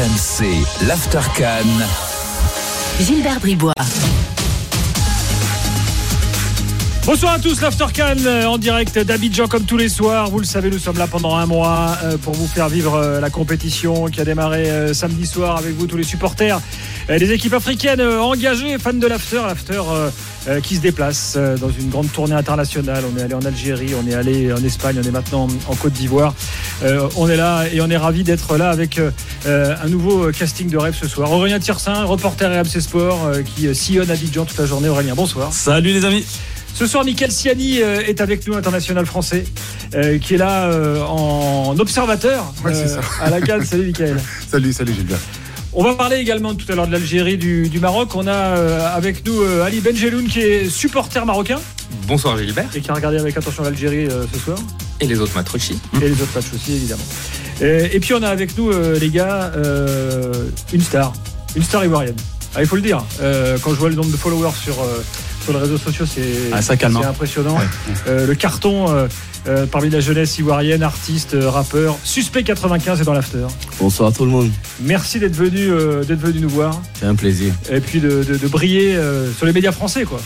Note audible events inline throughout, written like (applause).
RMC, l'After Gilbert Bribois. Bonsoir à tous, l'Aftercan euh, en direct d'Abidjan comme tous les soirs. Vous le savez, nous sommes là pendant un mois euh, pour vous faire vivre euh, la compétition qui a démarré samedi soir avec vous tous les supporters des équipes africaines engagées, fans de l'After. L'After qui se déplace dans une grande tournée internationale. On est allé en Algérie, on est allé en Espagne, on est maintenant en Côte d'Ivoire. On est là et on est ravis d'être là avec un nouveau casting de rêve ce soir. Aurélien Tirsin, reporter RMC Sport qui sillonne Abidjan toute la journée. Aurélien, bonsoir. Salut les amis. Ce soir, Michael Siani euh, est avec nous, international français, euh, qui est là euh, en observateur à la Cannes. Salut Michael. (laughs) salut, salut Gilbert. On va parler également tout à l'heure de l'Algérie, du, Maroc. On a avec nous Ali Benjeloun qui est supporter marocain. Bonsoir Gilbert. Et qui a regardé avec attention l'Algérie ce soir. Et les autres matchs aussi. Et les autres matchs aussi, évidemment. Et, puis on a avec nous, les gars, une star. Une star ivoirienne. Ah, il faut le dire. quand je vois le nombre de followers sur sur les réseaux sociaux, c'est ah, impressionnant. Euh, le carton euh, euh, parmi la jeunesse ivoirienne, artiste, rappeur, suspect 95 est dans l'after. Bonsoir tout le monde. Merci d'être venu, d'être venu nous voir. C'est un plaisir. Et puis de, briller sur les médias français, quoi.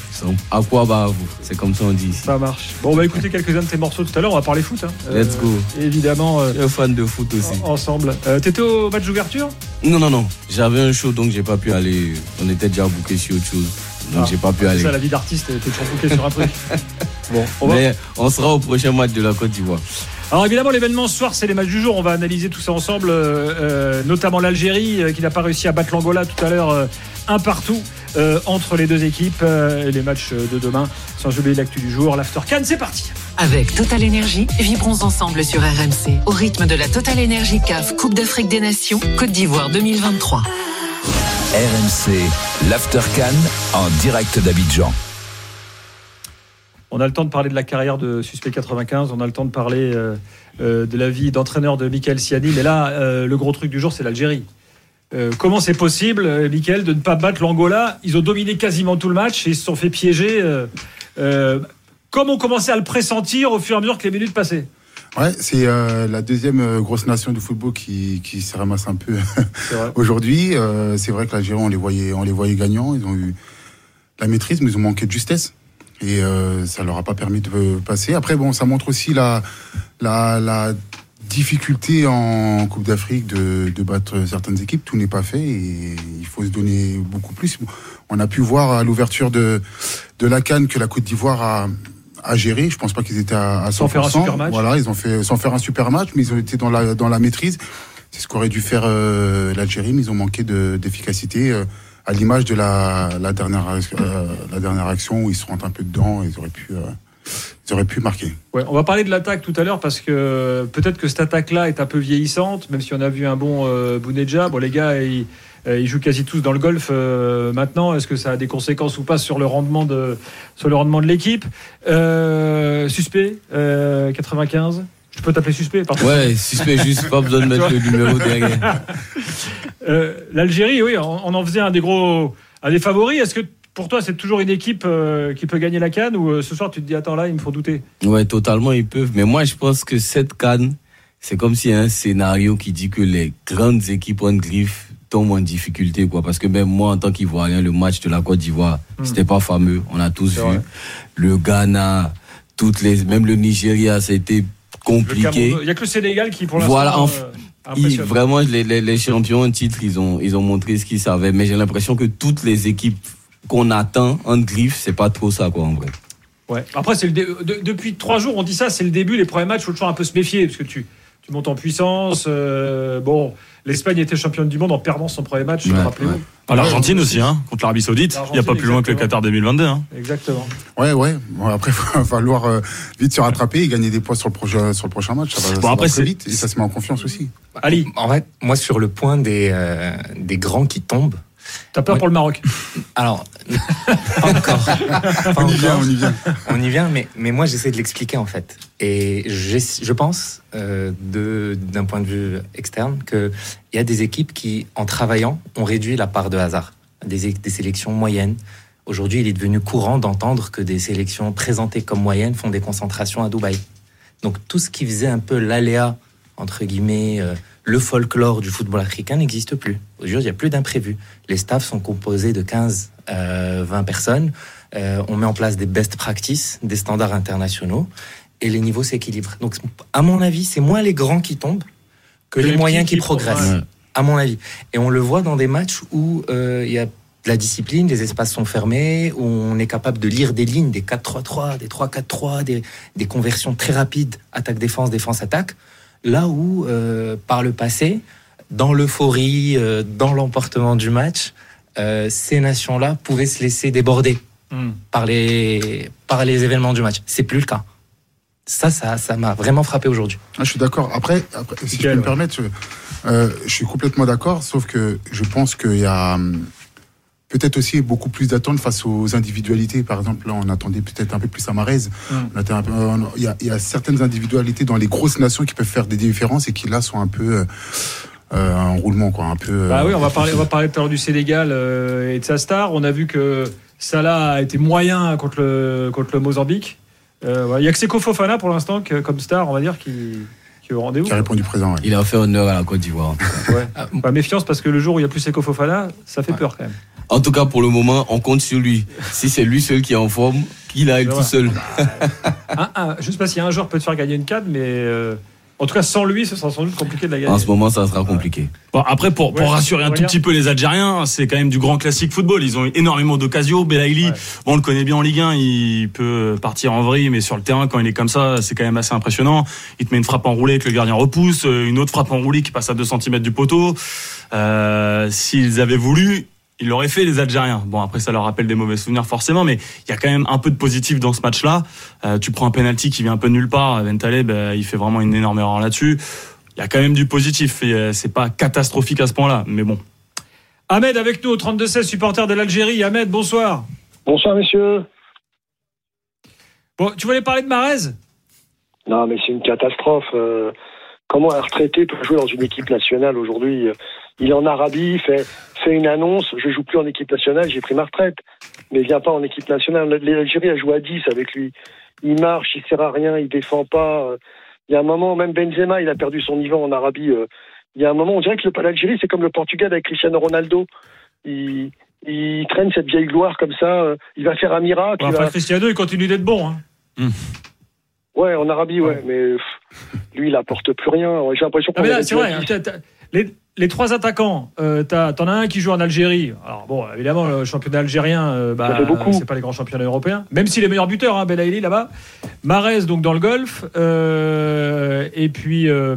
À quoi bah vous C'est comme ça on dit ici. Ça marche. Bon, on va écouter quelques-uns de tes morceaux tout à l'heure. On va parler foot. Hein. Let's go. Évidemment. un fan de foot aussi. Ensemble. T'étais au match d'ouverture? Non, non, non. J'avais un show donc j'ai pas pu aller. On était déjà booké sur autre chose. Donc j'ai pas pu aller. C'est ça la vie d'artiste, t'es bouqué sur un truc. (laughs) Bon, on Mais on sera au prochain match de la Côte d'Ivoire. Alors évidemment l'événement ce soir c'est les matchs du jour, on va analyser tout ça ensemble, euh, euh, notamment l'Algérie euh, qui n'a pas réussi à battre l'Angola tout à l'heure un partout entre les deux équipes, les matchs de demain, sans oublier l'actu du jour, l'After Cannes, c'est parti Avec Total Energy, vibrons ensemble sur RMC, au rythme de la Total Energy CAF Coupe d'Afrique des Nations, Côte d'Ivoire 2023. RMC, l'After en direct d'Abidjan. On a le temps de parler de la carrière de Suspect 95, on a le temps de parler euh, euh, de la vie d'entraîneur de Michael Siani, mais là, euh, le gros truc du jour, c'est l'Algérie. comment c'est possible, Michael, de ne pas battre l'Angola? Ils ont dominé quasiment tout le match et ils se sont fait piéger. comme on commençait à le pressentir au fur et à mesure que les minutes passaient Ouais, c'est euh, la deuxième euh, grosse nation du football qui, qui se ramasse un peu (laughs) aujourd'hui. Euh, c'est vrai que l'Algérie, on les voyait, on les voyait gagnants. Ils ont eu la maîtrise, mais ils ont manqué de justesse. Et ça leur a pas permis de passer. Après, bon, ça montre aussi la, la, la difficulté en Coupe d'Afrique de, de, battre certaines équipes. Tout n'est pas fait et il faut se donner beaucoup plus. On a pu voir à l'ouverture de, de la Cannes que la Côte d'Ivoire a, à gérer. Je pense pas qu'ils étaient à, 100%. Sans faire un super match. Voilà, ils ont fait sans faire un super match, mais ils ont été dans la dans la maîtrise. C'est ce qu'aurait dû faire euh, l'Algérie, mais ils ont manqué d'efficacité. Euh, à l'image de la, la dernière euh, la dernière action où ils se rentrent un peu dedans, ils auraient pu ils auraient pu marquer. Ouais, on va parler de l'attaque tout à l'heure parce que peut-être que cette attaque-là est un peu vieillissante, même si on a vu un bon euh, Bounedja. Bon, les gars, ils, euh, ils jouent quasi tous dans le golf euh, maintenant. Est-ce que ça a des conséquences ou pas sur le rendement de, sur le rendement de l'équipe euh, Suspect, 95. Je peux t'appeler suspect pardon. Ouais, suspect, juste pas besoin de (laughs) mettre le numéro derrière. (laughs) L'Algérie, oui, on, en faisait un des gros, un des favoris. Est-ce que pour toi, c'est toujours une équipe qui peut gagner la canne ou ce soir tu te dis attends là, il me faut douter? Ouais, totalement, ils peuvent. Mais moi, je pense que cette canne, c'est comme s'il y a un scénario qui dit que les grandes équipes ont griffe tombent en difficulté, quoi. Parce que même moi, en tant qu'Ivoirien, le match de la Côte d'Ivoire, hmm. c'était pas fameux. On a tous vu. Le Ghana, toutes les, même le Nigeria, été compliqué. Il y a que le Sénégal qui, pour l'instant. Voilà, euh, vraiment, les, les, champions en titre, ils ont, ils ont montré ce qu'ils savaient. Mais j'ai l'impression que toutes les équipes qu'on attend en griffe, c'est pas trop ça, quoi, en vrai. Ouais. Après, c'est le depuis trois jours, on dit ça, c'est le début. Les premiers matchs, il faut toujours un peu se méfier parce que tu, tu montes en puissance. Euh, bon, l'Espagne était championne du monde en perdant son premier match, rappelez-vous. L'Argentine aussi, hein, contre l'Arabie Saoudite. Il n'y a pas plus loin que le Qatar 2022. Hein. Exactement. Ouais, ouais. Bon, après, (laughs) il va falloir euh, vite se rattraper et gagner des points sur le prochain, sur le prochain match. Ça va, bon, après, très vite et ça se met en confiance aussi. Ali. En fait, moi, sur le point des, euh, des grands qui tombent, T'as peur pour le Maroc? Alors, pas encore. on y vient, on y vient. On y vient, mais, mais moi j'essaie de l'expliquer en fait. Et je pense, euh, d'un point de vue externe, qu'il y a des équipes qui, en travaillant, ont réduit la part de hasard. Des, des sélections moyennes. Aujourd'hui, il est devenu courant d'entendre que des sélections présentées comme moyennes font des concentrations à Dubaï. Donc tout ce qui faisait un peu l'aléa, entre guillemets, euh, Le folklore du football africain n'existe plus. Aujourd'hui, il n'y a plus d'imprévus. Les staffs sont composés de 15, euh, 20 personnes. Euh, on met en place des best practices, des standards internationaux, et les niveaux s'équilibrent. Donc, à mon avis, c'est moins les grands qui tombent que les, les moyens qui qui progressent. À mon avis. Et on le voit dans des matchs où euh, il y a de la discipline, les espaces sont fermés, où on est capable de lire des lignes, des 4-3-3, des 3-4-3, des, des conversions très rapides, attaque-défense, défense-attaque. Là où, euh, par le passé, dans l'euphorie, euh, dans l'emportement du match, euh, ces nations-là pouvaient se laisser déborder Hmm. par les, par les événements du match. C'est plus le cas. Ça, ça, ça m'a vraiment frappé aujourd'hui. Ah, je suis d'accord. Après, après, si peux me permettre, je, euh, je suis complètement d'accord, sauf que je pense qu'il y a hum, peut-être aussi beaucoup plus d'attentes face aux individualités. Par exemple, là, on attendait peut-être un peu plus à Marez. Mm. Peu- on- Il y, a, il y a certaines individualités dans les grosses nations qui peuvent faire des différences et qui là sont un peu euh, euh, en roulement, quoi. Un peu. Bah oui, on va parler, on va parler tout à l'heure du Sénégal euh, et de sa star. On a vu que Salah a été moyen contre le, contre le Mozambique. Euh, voilà. Il y a que Seko Fofana pour l'instant comme star, on va dire, qui, qui est au rendez-vous. qui a répondu présent. ouais. Il a fait honneur à la Côte d'Ivoire. en tout cas. Ouais. Pas méfiance parce que le jour où il n'y a plus Seko Fofana, ça fait peur quand même. En tout cas, pour le moment, on compte sur lui. Si c'est lui seul qui est en forme, qu'il aille Je tout seul. Un- un- je sais pas si un joueur peut te faire gagner une canne, mais euh, en tout cas sans lui, ce sera sans doute compliqué de la gagner. En ce moment, ça sera compliqué. Bon, après, pour, pour Ouais, rassurer un tout petit peu les Algériens, c'est quand même du grand classique football. Ils ont eu énormément d'occasions. Belaïli, Ouais. bon, on le connaît bien en Ligue 1, il peut partir en vrille, mais sur le terrain, quand il est comme ça, c'est quand même assez impressionnant. Il te met une frappe enroulée que le gardien repousse, euh, une autre frappe enroulée qui passe à 2 cm du poteau. Euh, S'ils avaient voulu, ils l'auraient fait, les Algériens. Bon, après, ça leur rappelle des mauvais souvenirs, forcément, mais il y a quand même un peu de positif dans ce match-là. Euh, tu prends un penalty qui vient un peu de nulle part. Ben Taleb, euh, il fait vraiment une énorme erreur là-dessus. Il y a quand même du positif. et, euh, C'est pas catastrophique à ce point-là, mais bon. Ahmed avec nous au 32-16, supporter de l'Algérie. Ahmed, bonsoir. Bonsoir, messieurs. Bon, tu voulais parler de Marez? Non, mais c'est une catastrophe. Euh, comment un retraité peut jouer dans une équipe nationale aujourd'hui? Il est en Arabie, fait, une annonce je joue plus en équipe nationale, j'ai pris ma retraite. Mais il vient pas en équipe nationale. L'Algérie a joué à 10 avec lui. Il marche, il sert à rien, il défend pas. Il y a un moment, même Benzema, il a perdu son niveau en Arabie. Euh, Il y a un moment, on dirait que l'Algérie, c'est comme le Portugal avec Cristiano Ronaldo. Il, il traîne cette vieille gloire comme ça. euh, Il va faire un miracle. Bon, Enfin, va- Cristiano, il continue d'être bon. hein. Ouais, en Arabie, ouais, mais pff, lui, il apporte plus rien. J'ai l'impression Ah, qu'on c'est vrai. hein, les, les trois attaquants, euh, t'en as un qui joue en Algérie. Alors bon, évidemment, le championnat algérien, euh, bah, c'est pas les grands championnats européens. Même s'il est meilleur buteur, hein, Belaïli là-bas. Marez donc dans le Golfe, euh, et puis euh,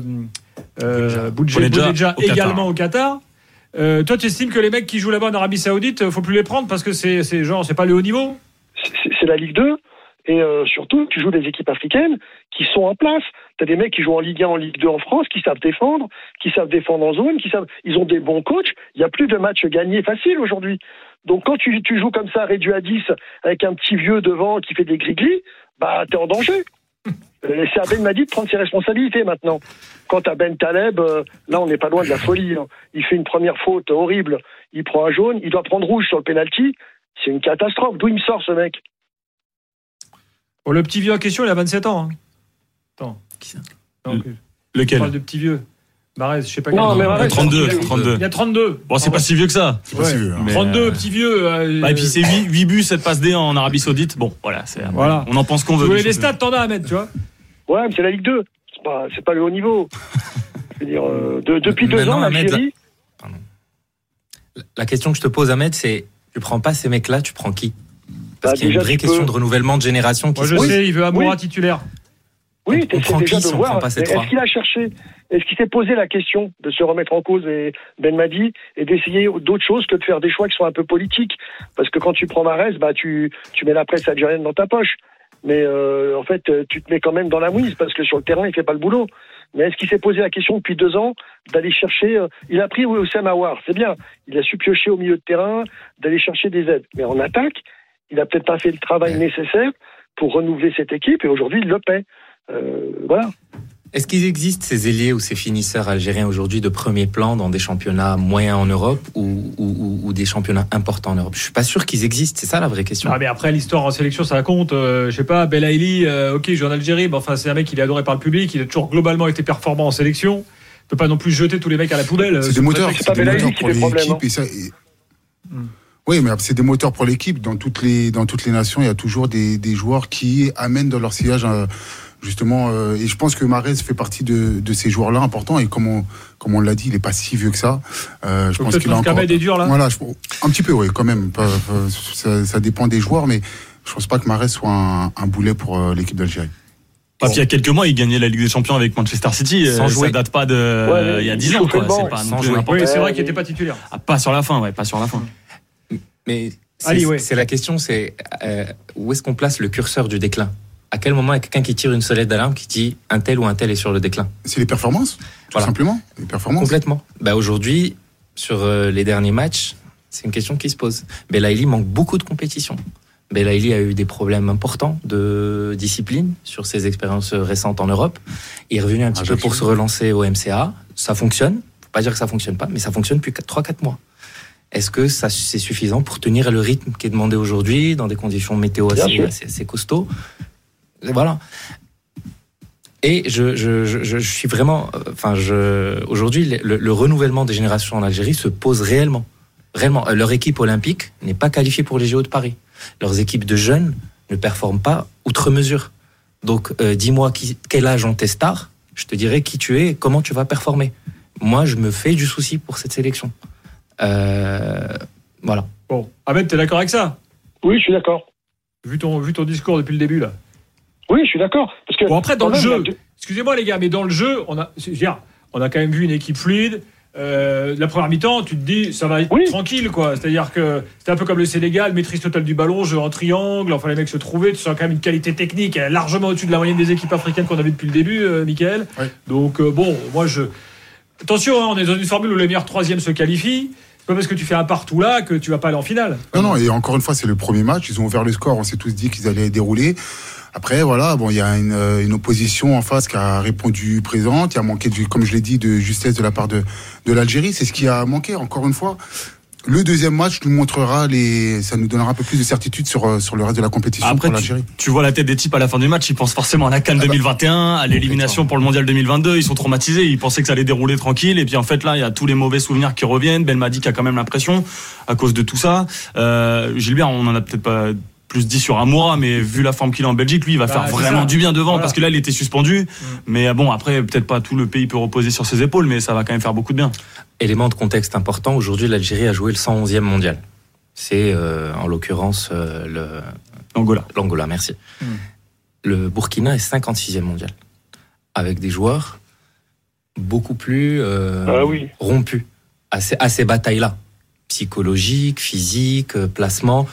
euh, Qatar. également au Qatar. Euh, toi, tu estimes que les mecs qui jouent là-bas en Arabie Saoudite, faut plus les prendre parce que c'est genre, c'est pas le haut niveau? c'est- c'est la Ligue 2. Et euh, surtout, tu joues des équipes africaines qui sont en place. Tu as des mecs qui jouent en Ligue 1, en Ligue 2 en France, qui savent défendre, qui savent défendre en zone, qui savent. Ils ont des bons coachs. Il n'y a plus de matchs gagnés faciles aujourd'hui. Donc quand tu, tu joues comme ça, réduit à 10, avec un petit vieux devant qui fait des griglis, bah t'es en danger. (laughs) C'est à Ben Madi de prendre ses responsabilités maintenant. Quant à Ben Taleb, euh, là on n'est pas loin de la folie. hein. Il fait une première faute horrible, il prend un jaune, il doit prendre rouge sur le penalty. C'est une catastrophe. D'où il me sort ce mec? Bon, le petit vieux en question, il a 27 ans. hein. Attends. Qui ça Non, Le- je Lequel parle de petit vieux. Marez, je sais pas Non, mais il a- Marez, 32, il a- 32. Il y a 32. Bon, c'est pas si vieux que ça. C'est pas si vieux, hein. Mais, 32, euh, petit vieux. euh, Bah, et puis c'est 8, buts, 7 passes D en Arabie Saoudite. Bon, voilà, Voilà. on en pense qu'on veut. voulais du les stats, t'en as à mettre, tu vois. Ouais, mais c'est la Ligue 2. C'est pas, c'est pas le haut niveau. (laughs) Je veux dire, euh, de- depuis deux ans, Ahmed, l'Algérie. La question que je te pose, Ahmed, c'est tu prends pas ces mecs-là, tu prends qui? Parce Bah, qu'il y a une vraie question peux- de renouvellement de génération qui Moi, se je pose. sais, il veut Amoura Oui. titulaire. Oui, On c'est prend déjà qui de si on voir. prend pas ces Mais trois Est-ce qu'il a cherché Est-ce qu'il s'est posé la question de se remettre en cause et Ben Madi et d'essayer d'autres choses que de faire des choix qui sont un peu politiques? Parce que quand tu prends Marès, bah tu tu mets la presse algérienne dans ta poche. Mais euh, en fait, tu te mets quand même dans la mouise parce que sur le terrain, il fait pas le boulot. Mais est-ce qu'il s'est posé la question depuis deux ans d'aller chercher euh, Il a pris Oussam Aouar, c'est bien. Il a su piocher au milieu de terrain, d'aller chercher des aides. Mais en attaque, il a peut-être pas fait le travail Ouais. nécessaire pour renouveler cette équipe et aujourd'hui, il le paie. Euh, voilà. Est-ce qu'il existe ces ailiers ou ces finisseurs algériens aujourd'hui de premier plan dans des championnats moyens en Europe ou, ou- ou- ou des championnats importants en Europe? Je suis pas sûr qu'ils existent. C'est ça la vraie question. Ah, mais après, l'histoire en sélection, ça compte. Euh, je sais pas, Belaïli, euh, ok, il joue en Algérie, mais enfin, c'est un mec qui est adoré par le public. Il a toujours globalement été performant en sélection. peut pas non plus jeter tous les mecs à la poubelle. C'est sous des moteurs, c'est des moteurs qui pour problème, l'équipe. et ça- et- Oui, mais c'est des moteurs pour l'équipe. Dans toutes les dans toutes les nations, il y a toujours des, des joueurs qui amènent dans leur sillage euh, justement. euh, et je pense que Marez fait partie de, de ces joueurs-là importants. Et comme on comme on l'a dit, il est pas si vieux que ça. Euh, je Donc pense qu'il a encore. Est dur là. Voilà, je- un petit peu, oui, quand même. Ça, ça dépend des joueurs, mais je pense pas que Marez soit un, un boulet pour euh, l'équipe d'Algérie. Ah, puis il y a quelques mois, il gagnait la Ligue des Champions avec Manchester City. Sans jouer. Ça date pas de Ouais, il y a il 10 ans, quoi. C'est pas sans non plus jouer. n'importe Oui, c'est vrai qu'il n'était pas titulaire. Ah, pas sur la fin, ouais, pas sur la fin. Mais c'est ouais. la question, c'est euh, où est-ce qu'on place le curseur du déclin? À quel moment il y a quelqu'un qui tire une sonnette d'alarme qui dit un tel ou un tel est sur le déclin? C'est les performances, tout Voilà. simplement. Les performances. Complètement. Bah aujourd'hui, sur euh, les derniers matchs, c'est une question qui se pose. Belaïli manque beaucoup de compétition. Belaïli a eu des problèmes importants de discipline sur ses expériences récentes en Europe. Il est revenu un petit peu Ajaccio. pour se relancer au MCA. Ça fonctionne. Faut pas dire que ça fonctionne pas, mais ça fonctionne depuis 3-4 mois. Est-ce que ça c'est suffisant pour tenir le rythme qui est demandé aujourd'hui dans des conditions météo assez, sûr. assez, assez costauds Et Voilà. Et je, je, je, je suis vraiment, euh, enfin, aujourd'hui, le, le renouvellement des générations en Algérie se pose réellement. Réellement, Euh, leur équipe olympique n'est pas qualifiée pour les JO de Paris. Leurs équipes de jeunes ne performent pas outre mesure. Donc, euh, dis-moi quel âge ont tes stars, je te dirai qui tu es et comment tu vas performer. Moi, je me fais du souci pour cette sélection. Euh, voilà. Bon, Ahmed, t'es d'accord avec ça? Oui, je suis d'accord. vu ton, vu ton discours depuis le début là. Oui, je suis d'accord. Parce que Bon, après, dans le même, jeu, a excusez-moi les gars, mais dans le jeu, on a, je veux dire, on a quand même vu une équipe fluide. Euh, la première mi-temps, tu te dis, ça va être Oui. tranquille, quoi. C'est-à-dire que c'était un peu comme le Sénégal, maîtrise totale du ballon, jeu en triangle, enfin les mecs se trouvaient, tu sens quand même une qualité technique largement au-dessus de la moyenne des équipes africaines qu'on a vu depuis le début, euh, Michael. Donc, euh, bon, moi je. Attention, hein, on est dans une formule où les meilleurs troisièmes se qualifient. Pas parce que tu fais un partout là que tu vas pas aller en finale. Non, non, et encore une fois, c'est le premier match. Ils ont ouvert le score. On s'est tous dit qu'ils allaient dérouler. Après, voilà, bon, il y a une, euh, opposition en face qui a répondu présente. Il y a manqué, comme je l'ai dit, de justesse de la part de, de l'Algérie. C'est ce qui a manqué, encore une fois. Le deuxième match nous montrera les, ça nous donnera un peu plus de certitude sur, euh, sur le reste de la compétition Après, pour tu, l'Algérie. tu vois la tête des types à la fin du match, ils pensent forcément à la Cannes Ah bah. 2021, à l'élimination pour le Mondial 2022. Ils sont traumatisés, ils pensaient que ça allait dérouler tranquille. Et puis en fait, là, il y a tous les mauvais souvenirs qui reviennent. Belmadi qui a quand même l'impression à cause de tout ça. Euh, Gilbert, on en a peut-être pas plus dit sur Amoura, mais vu la forme qu'il a en Belgique, lui, il va Bah, faire vraiment ça. du bien devant Voilà. parce que là, il était suspendu. Mais euh, bon, après, peut-être pas tout le pays peut reposer sur ses épaules, mais ça va quand même faire beaucoup de bien. Élément de contexte important, aujourd'hui l'Algérie a joué le 111e mondial. C'est euh, en l'occurrence euh, le- Angola. l'Angola, merci. Hmm. Le Burkina est 56e mondial, avec des joueurs beaucoup plus euh, Ah oui. rompus à ces, à ces batailles-là. Psychologique, physique, euh, placement.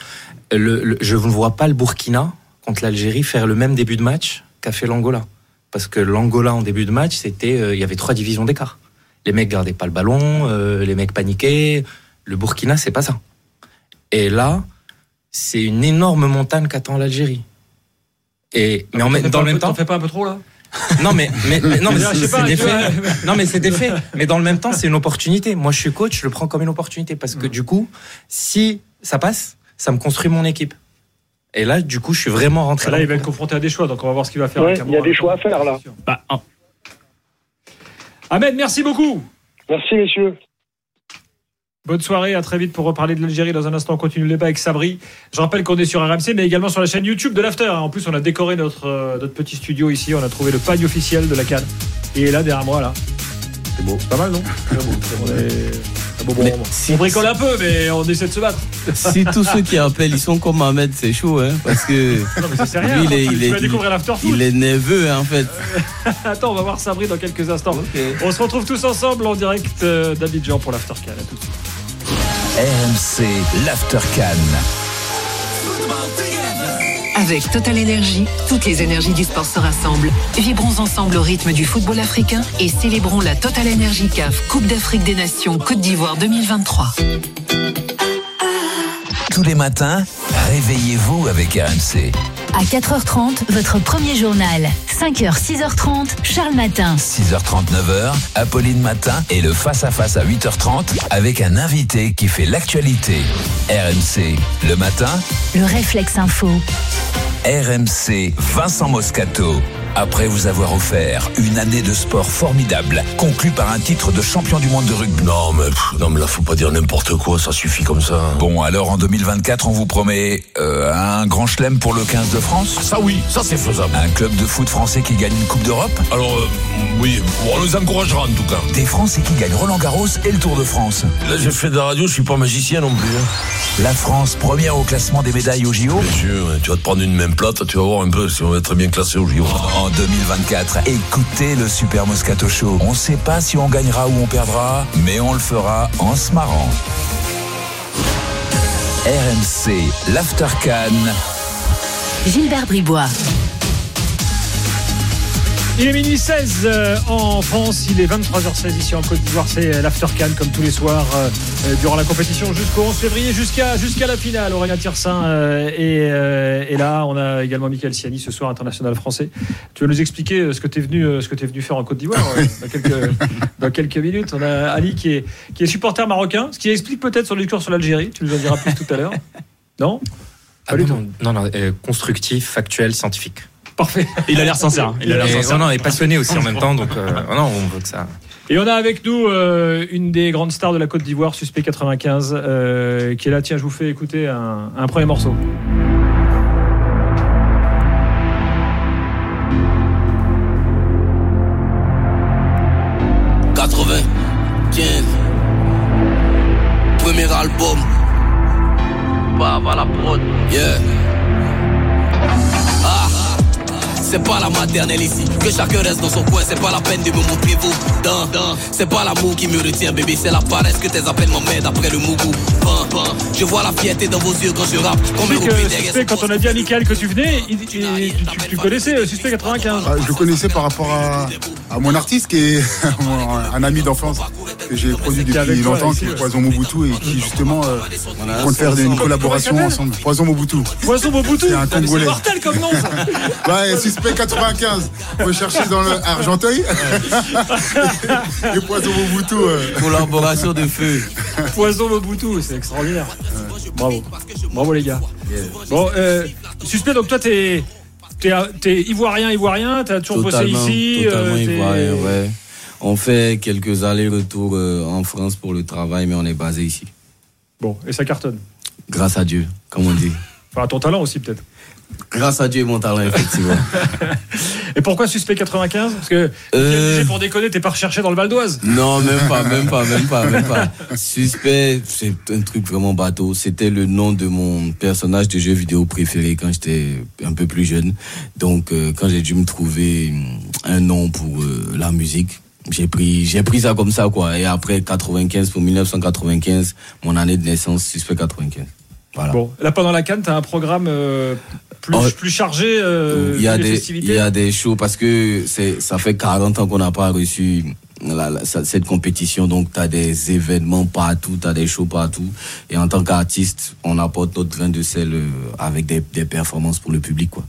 Le- le- je ne vois pas le Burkina contre l'Algérie faire le même début de match qu'a fait l'Angola. Parce que l'Angola en début de match, c'était, euh, il y avait trois divisions d'écart. Les mecs gardaient pas le ballon, euh, les mecs paniquaient. Le Burkina, c'est pas ça. Et là, c'est une énorme montagne qu'attend l'Algérie. Et mais en dans le même peu- temps, fais pas un peu trop là? Non mais, mais, mais- non mais (laughs) c'est des faits. Non mais c'est des faits. Mais dans le même temps, c'est une opportunité. Moi, je suis coach, je le prends comme une opportunité parce Mm. que du coup, si ça passe, ça me construit mon équipe. Et là, du coup, je suis vraiment rentré. Là, il va être confronté à des choix, donc on va voir ce qu'il va faire. Ouais, il y a des choix à faire, là. Bah, un- Ahmed, merci beaucoup. Merci, messieurs. Bonne soirée, à très vite pour reparler de l'Algérie. Dans un instant, on continue le débat avec Sabri. Je rappelle qu'on est sur RMC, mais également sur la chaîne YouTube de l'After. En plus, on a décoré notre, euh, notre petit studio ici. On a trouvé le pagne officiel de la Cannes. Et il est là, derrière moi, là. C'est beau. Pas mal, non beau. Est- bon, bon, Mais bon. si- On bricole un peu, mais on essaie de se battre. Si tous ceux qui appellent, ils sont comme Ahmed, c'est chaud, hein, parce que Non, mais ça, c'est rien. Lui, il est- il est- il est nerveux, hein, en fait. (laughs) Attends, on va voir Sabri dans quelques instants. On se retrouve tous ensemble en direct euh, d'Abidjan pour l'After. À tout de suite. RMC, l'After. Avec Total Energy, toutes les énergies du sport se rassemblent. Vibrons ensemble au rythme du football africain et célébrons la Total Energy CAF Coupe d'Afrique des Nations Côte d'Ivoire 2023. Tous les matins, réveillez-vous avec RMC. À 4h30, votre premier journal. 5h, 6h30, Charles Matin. 6h30, 9h, Apolline Matin et le face-à-face à 8h30 avec un invité qui fait l'actualité. RMC, le matin, Le réflexe info. RMC, Vincent Moscato. Après vous avoir offert une année de sport formidable, conclue par un titre de champion du monde de rugby. Non mais, pff, non mais là faut pas dire n'importe quoi, ça suffit comme ça. Bon, alors en 2024, on vous promet euh, un grand chelem pour le 15 de France? Ça oui, ça c'est faisable. Un club de foot français qui gagne une Coupe d'Europe? Alors euh, oui, on les encouragera en tout cas. Des Français qui gagnent Roland Garros et le Tour de France. Là j'ai fait de la radio, je suis pas magicien non plus. hein. La France, première au classement des médailles au JO. Bien sûr, hein, tu vas te prendre une même plate, tu vas voir un peu si on va être bien classé au JO. En 2024, écoutez le Super Moscato Show. On ne sait pas si on gagnera ou on perdra, mais on le fera en se marrant. RMC, l'After. Gilbert Bribois. Il est minuit 16 euh, en France, il est 23h16 ici en Côte d'Ivoire, c'est l'After Cannes comme tous les soirs euh, euh, durant la compétition jusqu'au 11 février, jusqu'à jusqu'à la finale. Aurélien Tirsin euh, et, euh, et là, on a également Michael Siani ce soir, international français. Tu veux nous expliquer euh, ce que tu es venu euh, ce que es venu faire en Côte d'Ivoire euh, dans, quelques, (laughs) dans quelques minutes. On a Ali qui est qui est supporter marocain, ce qui explique peut-être son discours sur l'Algérie. Tu nous en diras plus tout à l'heure. Non? Ah non, non, non, euh, constructif, factuel, scientifique. (laughs) Parfait. Il a l'air sincère. hein. Il a l'air sincère. non, non, et passionné aussi en même temps, donc euh, (laughs) oh non, on veut que ça. Et on a avec nous euh, une des grandes stars de la Côte d'Ivoire, Suspect 95, euh, qui est là. Tiens, je vous fais écouter un, un premier morceau. C'est pas la maternelle ici, que chacun reste dans son coin, c'est pas la peine de me montrer vous d'un, d'un. C'est pas l'amour qui me retient bébé, c'est la paresse que tes appels m'emmènent après le mougou Pan, pan. Je vois la fierté dans vos yeux quand je rappe, Suspect, quand on a dit à Michael que tu venais, il- il- tu, tu- tu connaissais Suspect 95. Ah, je le connaissais par rapport à, à mon artiste qui est (laughs) un ami d'enfance que j'ai produit depuis longtemps, qui est. Poison Mobutu et qui justement euh, compte faire une collaboration ensemble. Poison Mobutu. Poisson Mobutu, C'est un Congolais. c'est mortel comme nom ça. (laughs) Ouais, suspect 95. Faut chercher dans le Argenteuil. et Poison Mobutu. euh, Collaboration de feu. Poison Mobutu, c'est extraordinaire. Bravo, bravo les gars. Bon, euh, Suspect, donc toi t'es t'es ivoirien, ivoirien, t'as toujours bossé Totalement, ici. totalement euh, t'es- ivoirien, ouais. On fait quelques allers-retours en France pour le travail, mais on est basé ici. Bon, et ça cartonne. Grâce à Dieu, comme on dit. Enfin, ton talent aussi peut-être. Grâce à Dieu et mon talent, effectivement. (laughs) Et pourquoi Suspect 95 Parce que Euh, pour déconner, t'es pas recherché dans le Val d'Oise. Non, même pas, (laughs) même pas, même pas, même pas. Suspect, c'est un truc vraiment bateau. C'était le nom de mon personnage de jeu vidéo préféré quand j'étais un peu plus jeune. Donc, euh, quand j'ai dû me trouver hum, un nom pour euh, la musique, j'ai pris, j'ai pris ça comme ça, quoi. Et après 95, pour 1995, mon année de naissance, Suspect 95. Voilà. Bon, là pendant la canne, t'as un programme euh, plus, Oh. plus chargé. euh, il y a des il y a des shows parce que c'est ça fait 40 ans qu'on n'a pas reçu la- la- ça- cette compétition donc tu as des événements partout tu as des shows partout et en tant qu'artiste on apporte notre grain de sel euh, avec des, des performances pour le public quoi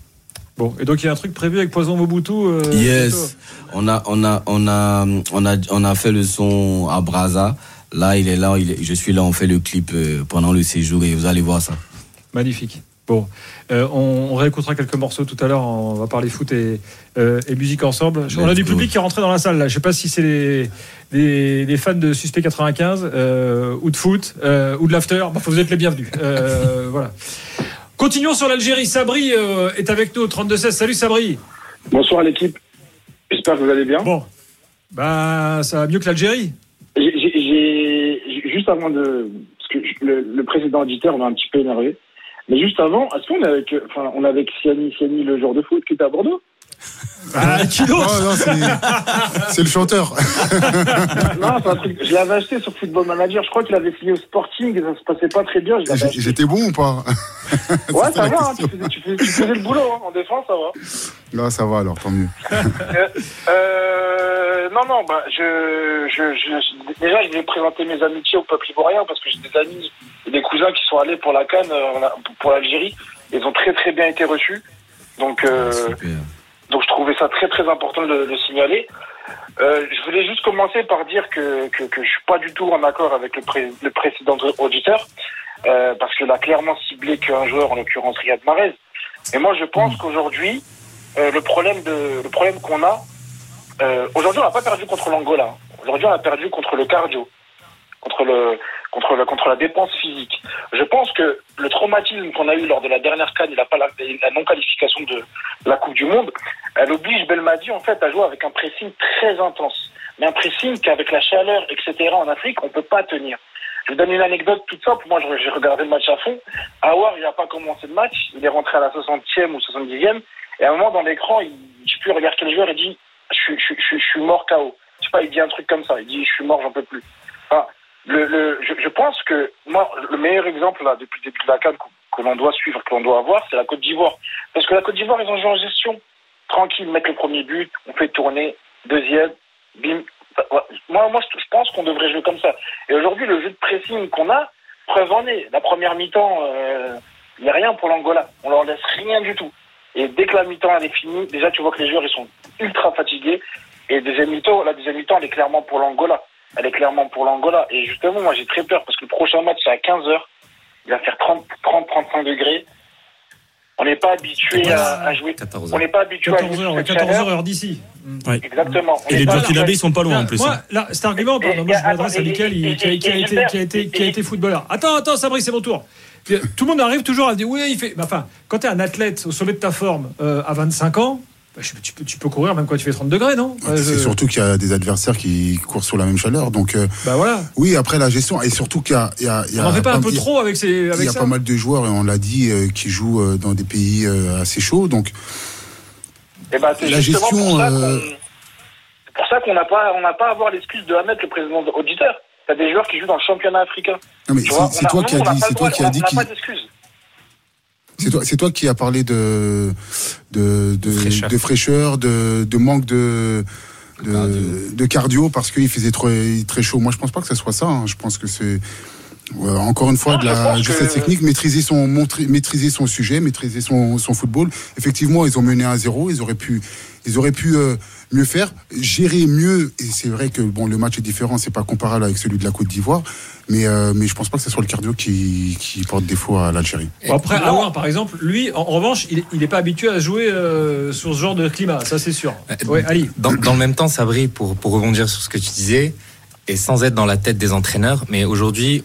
Bon, et donc il y a un truc prévu avec Poison Mobutu. euh, yes on a on a on a on a on a fait le son à Braza là il est là il est- je suis là on fait le clip euh, pendant le séjour et vous allez voir ça Magnifique. Bon, euh, on, on réécoutera quelques morceaux tout à l'heure. On va parler foot et, euh, et musique ensemble. On a du go. public qui est rentré dans la salle là. Je sais pas si c'est les, les, les fans de Suspect 95 euh, ou de foot euh, ou de l'after. Bah, vous êtes les bienvenus. Euh, (laughs) voilà. Continuons sur l'Algérie. Sabri euh, est avec nous au 32-16. Salut Sabri. Bonsoir l'équipe. J'espère que vous allez bien. Bon, bah ça va mieux que l'Algérie. Juste avant de. Parce que le, le président auditeur m'a un petit peu énervé. Mais juste avant, est-ce qu'on est avec. Enfin, on est avec Siani, Siani, le joueur de foot qui était à Bordeaux? Ah, Oh, non, c'est- c'est le chanteur. (laughs) Non, c'est un truc. Je l'avais acheté sur Football Manager. Je crois qu'il avait signé au Sporting et ça se passait pas très bien. Je l'avais J'ai- acheté. J'étais bon ou pas (laughs) Ouais, ça va. hein, tu, faisais, tu faisais- tu faisais le boulot. hein, En défense, ça va. Là, ça va alors, tant mieux. Euh, euh, non, non, bah, je, je, je- déjà, je vais présenter mes amitiés au peuple ivoirien parce que j'ai des amis et des cousins qui sont allés pour la Cannes, euh, en pour l'Algérie. Ils ont très, très bien été reçus. Donc, euh, super donc je trouvais ça très, très important de le signaler. Euh, je voulais juste commencer par dire que, que, que je suis pas du tout en accord avec le, pré- le précédent auditeur, euh, parce qu'il a clairement ciblé qu'un joueur, en l'occurrence Riyad Mahrez. Et moi, je pense qu'aujourd'hui, euh, le problème de le problème qu'on a. Euh, Aujourd'hui, on n'a pas perdu contre l'Angola. Aujourd'hui, on a perdu contre le cardio, contre le contre la contre la dépense physique. Je pense que le traumatisme qu'on a eu lors de la dernière canne, pas la, la non qualification de la Coupe du Monde, elle oblige Belmadi en fait à jouer avec un pressing très intense, mais un pressing qu'avec la chaleur etc en Afrique on peut pas tenir. Je vous donne une anecdote toute simple. Moi, j'ai regardé le match à fond. Awar, il n'a pas commencé le match. Il est rentré à la 60e ou 70e. Et à un moment, dans l'écran, il, je plus, il regarde quel joueur, il dit, je suis mort KO. Je sais pas, il dit un truc comme ça. Il dit, je suis mort, j'en peux plus. Enfin, je, pense que, moi, le meilleur exemple, là, depuis le début de la que, l'on doit suivre, que l'on doit avoir, c'est la Côte d'Ivoire. Parce que la Côte d'Ivoire, ils ont joué en gestion. Tranquille, mettre le premier but, on fait tourner, deuxième, bim. Moi, moi, je pense qu'on devrait jouer comme ça. Et aujourd'hui, le jeu de pressing qu'on a, preuve en est. La première mi-temps, euh, il n'y a rien pour l'Angola. On leur laisse rien du tout. Et dès que la mi-temps elle est finie, déjà tu vois que les joueurs ils sont ultra fatigués. Et deuxième mi-temps, la deuxième mi-temps, elle est clairement pour l'Angola. Elle est clairement pour l'Angola. Et justement, moi j'ai très peur parce que le prochain match c'est à 15h. Il va faire 30, 30, 35 degrés. On n'est pas habitué à, à jouer. On n'est pas habitué à jouer 14h, sous ouais, cette 14 chaleur. heure d'ici. Exactement. On Et les Burkinabés, ils sont pas loin en plus. Moi, hein. là, cet argument, pardon, moi je m'adresse à il- qui a, qui a été, qui, a été, qui a été footballeur. Attends, attends, Sabri, c'est mon tour. Tout le monde arrive toujours à dire oui, il fait. mais Enfin, quand tu es un athlète au sommet de ta forme euh, à 25 ans, bah, je- tu, peux, tu peux courir même quand tu fais 30 degrés, non? C'est je- surtout qu'il y a des adversaires qui courent sur la même chaleur. Donc, euh, Bah voilà. oui, après la gestion, et surtout qu'il y a. y a- y a On en fait pas un peu il y a- trop avec, ces, Il y a ça pas mal de joueurs, et on l'a dit, euh, qui jouent euh, dans des pays euh, assez chauds. Donc, Eh ben, c'est La justement gestion, pour ça euh, qu'on- c'est pour ça qu'on n'a pas, on n'a pas à avoir l'excuse de Ahmed, le président auditeur. T'as des joueurs qui jouent dans le championnat africain. Non, mais c'est- a- toi qui as dit- c'est toi qui as on dit n'a qu'il- pas d'excuse. C'est toi, c'est toi qui as parlé de de, de, Fraîcheur. de fraîcheur, de, de manque de de, de cardio parce qu'il faisait très, très chaud. Moi, je pense pas que ça soit ça. hein. Je pense que c'est euh, encore une fois Non, de la que- technique, maîtriser son montrer- maîtriser son sujet, maîtriser son, son football. Effectivement, ils ont mené à zéro. Ils auraient pu ils auraient pu euh, mieux faire, gérer mieux. Et c'est vrai que bon, le match est différent, c'est pas comparable avec celui de la Côte d'Ivoire. Mais, euh, mais je pense pas que ce soit le cardio qui, qui porte défaut à l'Algérie. Après, Aouar, par exemple, lui, en, en revanche, il n'est pas habitué à jouer euh, sur ce genre de climat, ça c'est sûr. Ouais, Ali. Dans, dans le même temps, Sabri, pour, pour rebondir sur ce que tu disais, et sans être dans la tête des entraîneurs, mais aujourd'hui,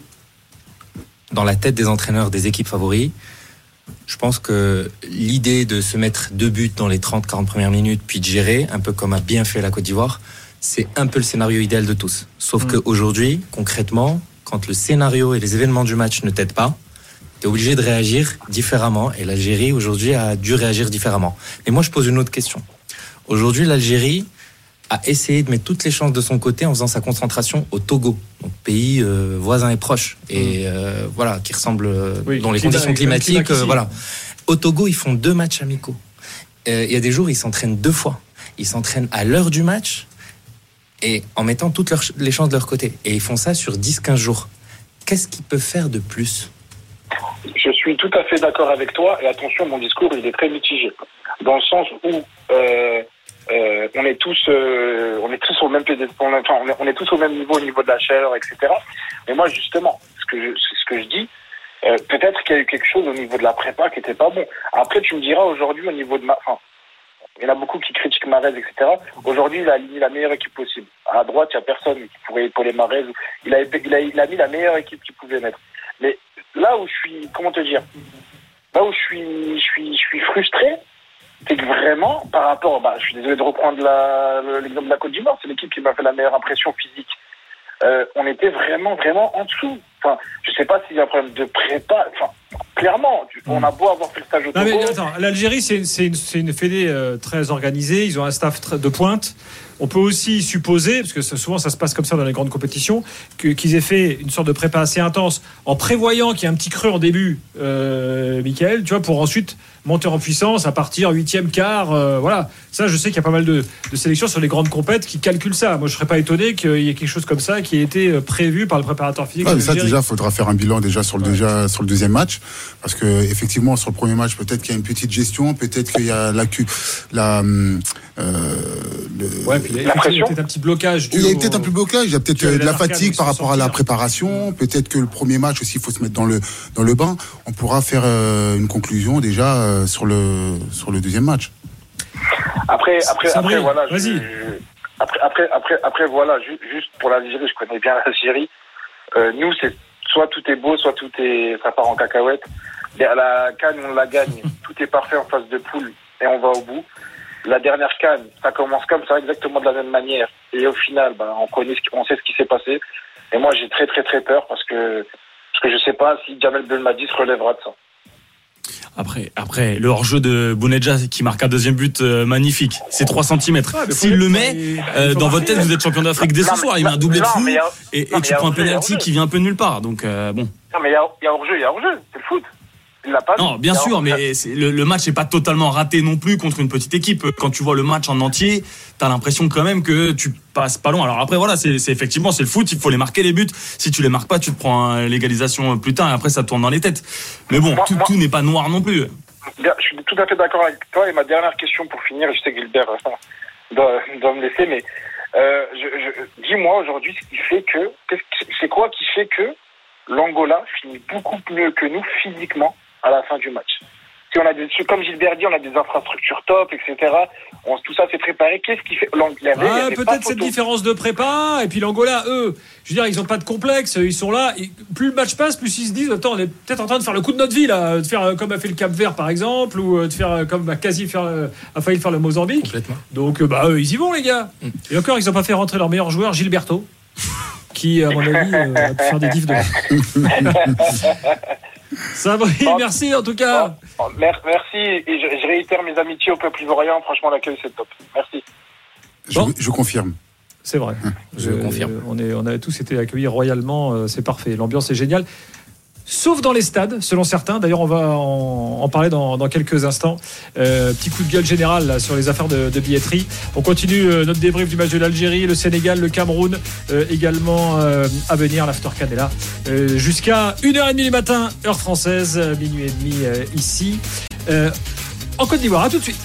dans la tête des entraîneurs des équipes favoris, je pense que l'idée de se mettre deux buts dans les 30-40 premières minutes, puis de gérer, un peu comme a bien fait la Côte d'Ivoire, c'est un peu le scénario idéal de tous. Sauf Mm. qu'aujourd'hui, concrètement, quand le scénario et les événements du match ne t'aident pas, tu es obligé de réagir différemment. Et l'Algérie, aujourd'hui, a dû réagir différemment. Mais moi, je pose une autre question. Aujourd'hui, l'Algérie a essayé de mettre toutes les chances de son côté en faisant sa concentration au Togo, donc pays euh, voisin et proche, et euh, voilà, qui ressemble, euh, Oui, dont les climat- conditions climat climatiques, euh, voilà. Au Togo, ils font deux matchs amicaux. Euh, Il y a des jours, ils s'entraînent deux fois. Ils s'entraînent à l'heure du match et en mettant toutes leurs les chances de leur côté. Et ils font ça sur 10-15 jours. Qu'est-ce qu'ils peuvent faire de plus? Je suis tout à fait d'accord avec toi et attention, mon discours il est très mitigé dans le sens où euh, euh, on est tous euh, on est tous au même niveau au niveau de la chaleur, etc. Mais moi justement, ce que je, ce que je dis, euh, peut-être qu'il y a eu quelque chose au niveau de la prépa qui était pas bon. Après, tu me diras aujourd'hui au niveau de ma, enfin, il y en a beaucoup qui critiquent Marez, etc. Aujourd'hui, il a aligné la meilleure équipe possible. À droite, il n'y a personne qui pourrait épauler Marez. Il a, il, a, il a mis la meilleure équipe qu'il pouvait mettre. Mais là où je suis, comment te dire, là où je suis, je suis, je suis frustré, c'est que vraiment, par rapport, bah, je suis désolé de reprendre l'exemple de la Côte d'Ivoire, c'est l'équipe qui m'a fait la meilleure impression physique. Euh, on était vraiment, vraiment en dessous. Enfin, je sais pas s'il y a un problème de prépa. Enfin, clairement, on a beau avoir fait le stage au Togo. l'Algérie, c'est une, une fédé euh, très organisée. Ils ont un staff de pointe. On peut aussi supposer, parce que souvent ça se passe comme ça dans les grandes compétitions, qu'ils aient fait une sorte de prépa assez intense en prévoyant qu'il y a un petit creux en début, euh, Michael, tu vois, pour ensuite monter en puissance à partir huitième quart. euh, voilà. Ça, je sais qu'il y a pas mal de, de sélections sur les grandes compètes qui calculent ça. Moi, je serais pas étonné qu'il y ait quelque chose comme ça qui ait été euh, prévu par le préparateur physique. Ouais, de mais ça déjà, faudra faire un bilan déjà sur le déjà sur le deuxième match, parce que effectivement sur le premier match, peut-être qu'il y a une petite gestion, peut-être qu'il y a la cu- la euh, le- Ouais, puis il y a il y a peut-être un petit blocage. il y a peut-être au- un peu de blocage, il y a peut-être de la fatigue par rapport à la préparation. Peut-être que le premier match aussi, il faut se mettre dans le dans le bain. On pourra faire euh, une conclusion déjà euh, sur le sur le deuxième match. Après, après, après, voilà. je- vas-y. je- après, après, après, après, voilà, ju- juste pour l'Algérie, je connais bien (laughs) l'Algérie. Euh, nous, c'est soit tout est beau, soit tout est, ça part en cacahuète. Mais à la Cannes, on la gagne. (laughs) tout est parfait en phase de poule et on va au bout. La dernière Cannes, ça commence comme ça, exactement de la même manière. Et au final, ben, on connaît, ce on sait ce qui s'est passé. Et moi, j'ai très, très, très peur parce que, parce que je sais pas si Jamel Belmadi se relèvera de ça. Après, après, le hors-jeu de Bounedja qui marque un deuxième but euh, magnifique. C'est 3 cm. S'il le met, euh, dans votre tête, vous êtes champion d'Afrique dès ce Non, soir. mais- Il met un doublé de fou et, tu prends un penalty qui vient un peu de nulle part. Donc euh, bon. Non, mais il y a, il y a hors-jeu, il y a hors-jeu. C'est le foot. Il l'a pas Non, bien sûr, mais le, le match n'est pas totalement raté non plus contre une petite équipe. Quand tu vois le match en entier, t'as l'impression quand même que tu passes pas loin. Alors après, voilà, c'est effectivement c'est le foot. Il faut les marquer les buts. Si tu les marques pas, tu te prends l'égalisation plus tard et après ça tourne dans les têtes. Mais bon, Moi- tout, n'est pas noir non plus. Je suis tout à fait d'accord avec toi. Et ma dernière question pour finir, je sais que Gilbert euh, (laughs) doit, doit me laisser, mais euh, je, je- dis-moi aujourd'hui ce qui fait que- c'est quoi qui fait que l'Angola finit beaucoup mieux que nous physiquement à la fin du match Si on a des, comme Gilbert dit, on a des infrastructures top, etc. On, tout ça c'est préparé. Qu'est-ce qui fait l'Angola Ah, peut-être cette différence de prépa. Et puis l'Angola, eux, je veux dire, ils n'ont pas de complexe. Ils sont là. Et plus le match passe, plus ils se disent Attends, on est peut-être en train de faire le coup de notre vie, là. De faire euh, comme a fait le Cap Vert, par exemple, ou euh, de faire euh, comme a quasi faire, euh, a failli faire le Mozambique. Donc, euh, bah, eux, ils y vont, les gars. Et encore, ils n'ont pas fait rentrer leur meilleur joueur, Gilberto, qui, à mon avis, euh, a pu faire des (laughs) diffs de. (laughs) Ça va, (laughs) merci en tout cas. Oh, mer- Merci et je, je réitère mes amitiés au peuple ivoirien. Franchement, l'accueil c'est top. Merci. Je, je confirme. C'est vrai. Je Euh, confirme. On, est, on a tous été accueillis royalement, euh, c'est parfait. L'ambiance est géniale. Sauf dans les stades, selon certains. D'ailleurs, on va en, en parler dans, dans quelques instants. Euh, petit coup de gueule général là, sur les affaires de, de billetterie. On continue euh, notre débrief du match de l'Algérie, le Sénégal, le Cameroun, euh, également euh, à venir. L'After Can est là. Euh, Jusqu'à 1h30 du matin, heure française, minuit et demi euh, ici. Euh, en Côte d'Ivoire, à tout de suite.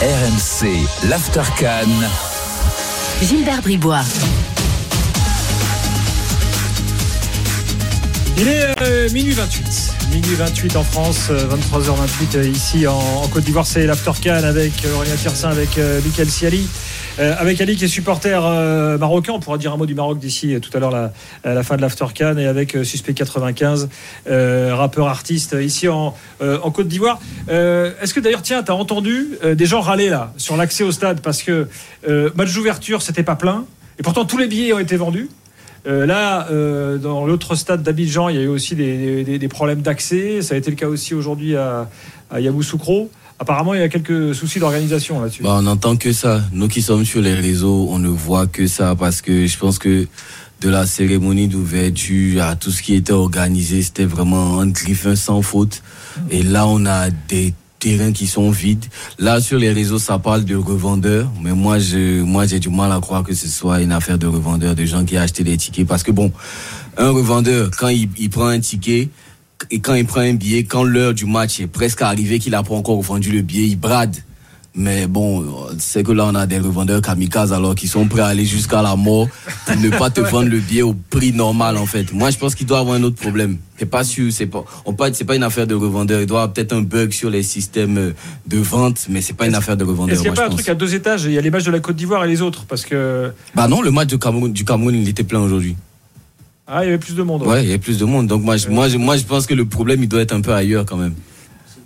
RMC, l'Aftercan. Gilbert Bribois. Il est euh, minuit 28. Minuit 28 en France, euh, 23h28 euh, ici en, en Côte d'Ivoire. C'est l'Aftercan avec euh, Aurélien Tiersin, avec euh, Michael Siali. Euh, avec Ali qui est supporter euh, marocain, on pourra dire un mot du Maroc d'ici euh, tout à l'heure la, la fin de l'Aftercan et avec euh, Suspect 95, euh, rappeur artiste euh, ici en, euh, en Côte d'Ivoire. Euh, Est-ce que d'ailleurs, tiens, tu as entendu euh, des gens râler là sur l'accès au stade? Parce que euh, match d'ouverture, c'était pas plein et pourtant tous les billets ont été vendus. Euh, là, euh, dans l'autre stade d'Abidjan, il y a eu aussi des, problèmes d'accès. Ça a été le cas aussi aujourd'hui à, à Yamoussoukro. Apparemment, il y a quelques soucis d'organisation là-dessus. Bah, on n'entend que ça. Nous qui sommes sur les réseaux, on ne voit que ça parce que je pense que de la cérémonie d'ouverture à tout ce qui était organisé, c'était vraiment un griffin sans faute. Et là, on a des terrains qui sont vides. Là, sur les réseaux, ça parle de revendeurs. Mais moi, je, moi, j'ai du mal à croire que ce soit une affaire de revendeurs, de gens qui acheté des tickets. Parce que bon, un revendeur, quand il, il prend un ticket, et quand il prend un billet, quand l'heure du match est presque arrivée, qu'il n'a pas encore vendu le billet, il brade. Mais bon, c'est que là, on a des revendeurs kamikazes alors qui sont prêts à aller jusqu'à la mort pour ne pas te vendre le billet au prix normal, en fait. Moi, je pense qu'il doit avoir un autre problème. C'est pas sûr, c'est pas, on c'est pas une affaire de revendeur. Il doit y avoir peut-être un bug sur les systèmes de vente, mais c'est pas une affaire de revendeur. Est-ce qu'il n'y a pas un pense. truc à deux étages? Il y a les matchs de la Côte d'Ivoire et les autres parce que Bah non, le match du Cameroun, du Cameroun, il était plein aujourd'hui. ah, il y avait plus de monde. Ouais, il y a plus de monde. Donc moi, je, moi, je, moi, je pense que le problème, il doit être un peu ailleurs quand même.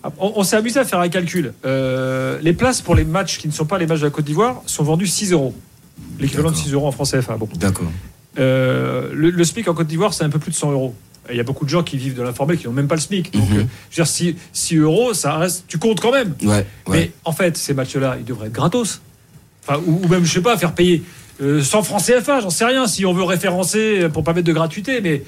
Ah, On, on s'est amusé à faire un calcul. Euh, les places pour les matchs qui ne sont pas les matchs de la Côte d'Ivoire sont vendues 6 euros. L'équivalent de 6 euros en francs CFA. Bon. D'accord. Euh, le, le SMIC en Côte d'Ivoire, c'est un peu plus de 100 euros. Il y a beaucoup de gens qui vivent de l'informel qui n'ont même pas le SMIC. Donc, euh, je veux dire, 6, 6 euros, ça reste, tu comptes quand même. Ouais, ouais. Mais en fait, ces matchs-là, ils devraient être gratos. Enfin, ou, ou même, je sais pas, faire payer euh, 100 francs CFA, j'en sais rien, si on veut référencer pour pas mettre de gratuité. Mais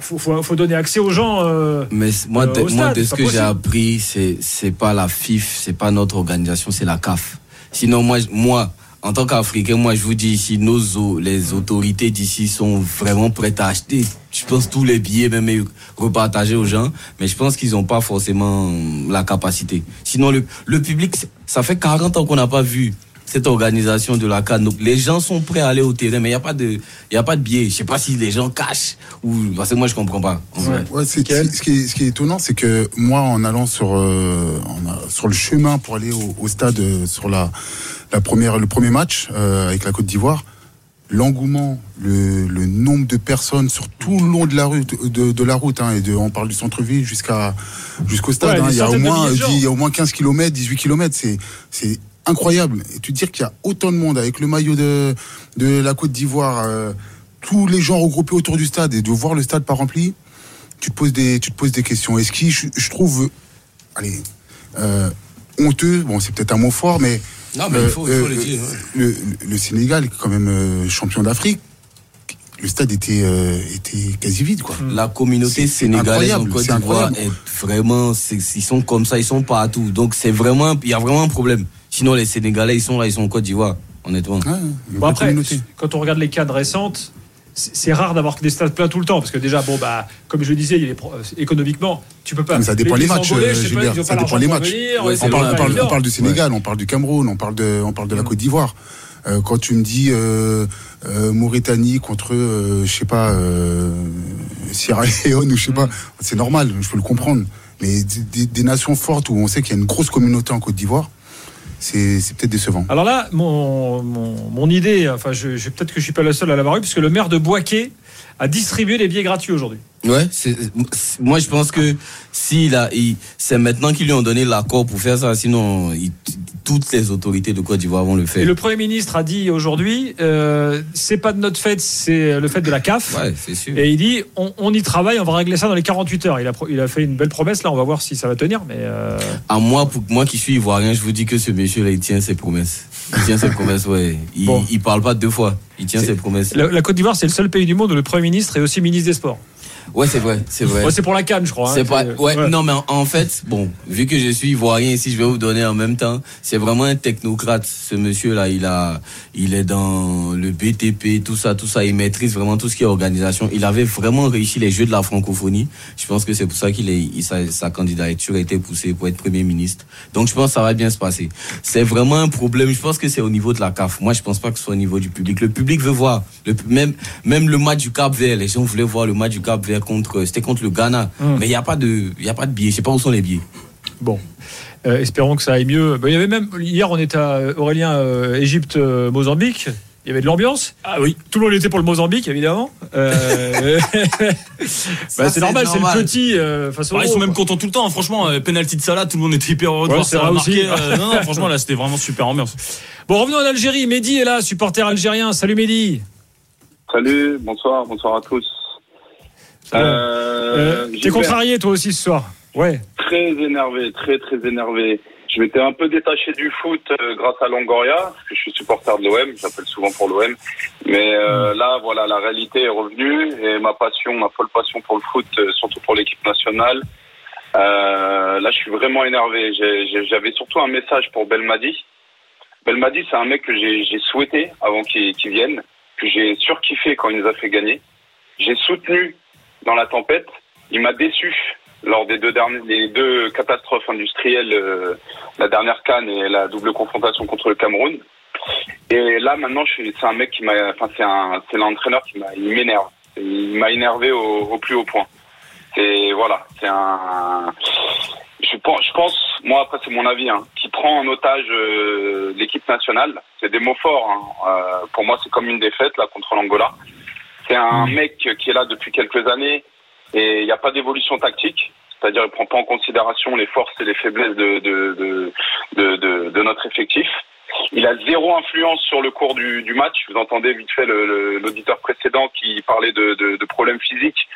faut, faut, faut donner accès aux gens. euh, Mais moi, euh, de, moi, ce que j'ai appris, c'est c'est pas la FIF, c'est pas notre organisation, c'est la CAF. Sinon, moi, moi, en tant qu'Africain, moi, je vous dis ici, nos les autorités d'ici sont vraiment prêtes à acheter. Je pense tous les billets, même repartager aux gens, mais je pense qu'ils n'ont pas forcément la capacité. Sinon, le, le public, ça fait 40 ans qu'on n'a pas vu cette organisation de la CAN. Donc les gens sont prêts à aller au terrain, mais il n'y a pas de, il y a pas de biais. Je sais pas si les gens cachent ou parce que moi je comprends pas. en vrai. Ouais, c'est- ce, qui est, ce qui est étonnant, c'est que moi, en allant sur, euh, sur le chemin pour aller au, au stade euh, sur la, la première, le premier match euh, avec la Côte d'Ivoire, l'engouement, le, le nombre de personnes sur tout le long de la route, de, de la route, hein, et de, on parle du centre-ville jusqu'à jusqu'au stade. Ouais, hein, il y a au moins, il y a au moins 15 km, 18 km, c'est c'est incroyable. Et tu te dire qu'il y a autant de monde avec le maillot de de la Côte d'Ivoire. euh, tous les gens regroupés autour du stade et de voir le stade pas rempli, tu te poses des, tu te poses des questions. Et ce qui, je, je trouve, euh, allez, euh, honteux, bon, c'est peut-être un mot fort, mais. Non, mais il faut- il faut le dire, ouais. le, le Sénégal, quand même euh, champion d'Afrique, le stade était, euh, était quasi vide, quoi. La communauté sénégalaise en incroyable, Côte d'Ivoire est vraiment, ils sont comme ça, ils sont partout. Donc c'est vraiment, il y a vraiment un problème. Sinon les Sénégalais, ils sont là, ils sont en Côte d'Ivoire, honnêtement. Bon, après, quand on regarde les cadres récentes, c'est rare d'avoir des stades pleins tout le temps parce que déjà, bon, bah, comme je le disais, il les euh, économiquement, tu peux pas. Mais ça dépend les, matchs, Angolais, euh, pas, Gilbert, ça dépend les matchs. venir, on, parle, pas on, parle, évident. on parle du Sénégal, on parle du Cameroun, on parle de, on parle de la Côte d'Ivoire. Euh, quand tu me dis euh, euh, Mauritanie contre, euh, je sais pas, euh, Sierra Leone ou je sais pas, c'est normal, je peux le comprendre. Mais des, des- des nations fortes où on sait qu'il y a une grosse communauté en Côte d'Ivoire, c'est peut-être décevant. Alors là, mon, mon, mon idée, enfin, je, je- peut-être que je suis pas le seul à l'avoir eu, puisque le maire de Boisquet a distribué des billets gratuits aujourd'hui. Ouais, c'est, moi je pense que s'il a, il- c'est maintenant qu'ils lui ont donné l'accord pour faire ça, sinon il- toutes les autorités de Côte d'Ivoire vont le faire. Et le Premier ministre a dit aujourd'hui, euh, c'est pas de notre fête, c'est le fait de la CAF. Ouais, c'est sûr. Et il dit, on, on y travaille, on va régler ça dans les 48 heures. Il a, pro- il a fait une belle promesse, là, on va voir si ça va tenir. Mais euh, À moi, pour moi qui suis ivoirien, je vous dis que ce monsieur-là, il tient ses promesses. Il tient ses promesses, ouais. Il, Bon. il parle pas deux fois. Il tient ses promesses. la, la Côte d'Ivoire, c'est le seul pays du monde où le Premier ministre est aussi ministre des Sports. Ouais, c'est vrai, c'est vrai. Ouais, c'est pour la Cannes, je crois. hein. C'est pas, ouais, non, mais en, en fait, bon, vu que je suis ivoirien ici, je vais vous donner en même temps. C'est vraiment un technocrate, ce monsieur-là. Il a, il est dans le BTP, tout ça, tout ça. Il maîtrise vraiment tout ce qui est organisation. Il avait vraiment réussi les Jeux de la francophonie. Je pense que c'est pour ça qu'il est, il- sa, sa candidature a été poussée pour être premier ministre. Donc, je pense que ça va bien se passer. C'est vraiment un problème. Je pense que c'est au niveau de la CAF. Moi, je pense pas que ce soit au niveau du public. Le public veut voir. Le, même, même le match du Cap Vert. Les gens voulaient voir le match du Cap Vert contre, c'était contre le Ghana. Hum. Mais il n'y a pas de, il y a pas de billets. Je sais pas où sont les billets. Bon. Euh, espérons que ça aille mieux. Ben, il y avait même hier, on était à Aurélien, euh, Égypte, euh, Mozambique. Il y avait de l'ambiance. Ah oui. Tout le monde était pour le Mozambique, évidemment. Euh, (laughs) bah, c'est normal, c'est le petit euh, face au Ouais, ils sont même contents tout le temps. hein. Franchement, euh, penalty de Salah, tout le monde était hyper heureux de Ouais, voir ça. Euh, non, non, (laughs) franchement, là, c'était vraiment super ambiance. Bon, revenons en Algérie. Mehdi est là, supporter algérien. Salut Mehdi. Salut, bonsoir, bonsoir à tous. Euh, Euh, T'es Gilbert, contrarié toi aussi ce soir. Ouais. Très énervé, très très énervé. Je m'étais un peu détaché du foot euh, grâce à Longoria, parce que je suis supporter de l'OM, j'appelle souvent pour l'OM. Mais euh, là, voilà, la réalité est revenue et ma passion, ma folle passion pour le foot, euh, surtout pour l'équipe nationale. Euh, là, je suis vraiment énervé. J'ai- j'ai- J'avais surtout un message pour Belmadi. Belmadi, c'est un mec que j'ai j'ai souhaité avant qu'il qu'il vienne, que j'ai surkiffé quand il nous a fait gagner. J'ai soutenu dans la tempête. Il m'a déçu lors des deux dernières, les deux catastrophes industrielles, euh, la dernière canne et la double confrontation contre le Cameroun. Et là, maintenant, c'est un mec qui m'a, enfin, c'est l'entraîneur qui m'énerve. Il m'a énervé au, plus haut point. C'est voilà, c'est un. Je pense, je pense, moi après c'est mon avis, hein, qui prend en otage euh, l'équipe nationale. C'est des mots forts. Hein. Euh, pour moi, c'est comme une défaite là contre l'Angola. C'est un mec qui est là depuis quelques années et il n'y a pas d'évolution tactique. C'est-à-dire, il prend pas en considération les forces et les faiblesses de de de, de, de- de notre effectif. Il a zéro influence sur le cours du, du match. Vous entendez vite fait l'auditeur précédent qui parlait de, de, de problèmes physiques.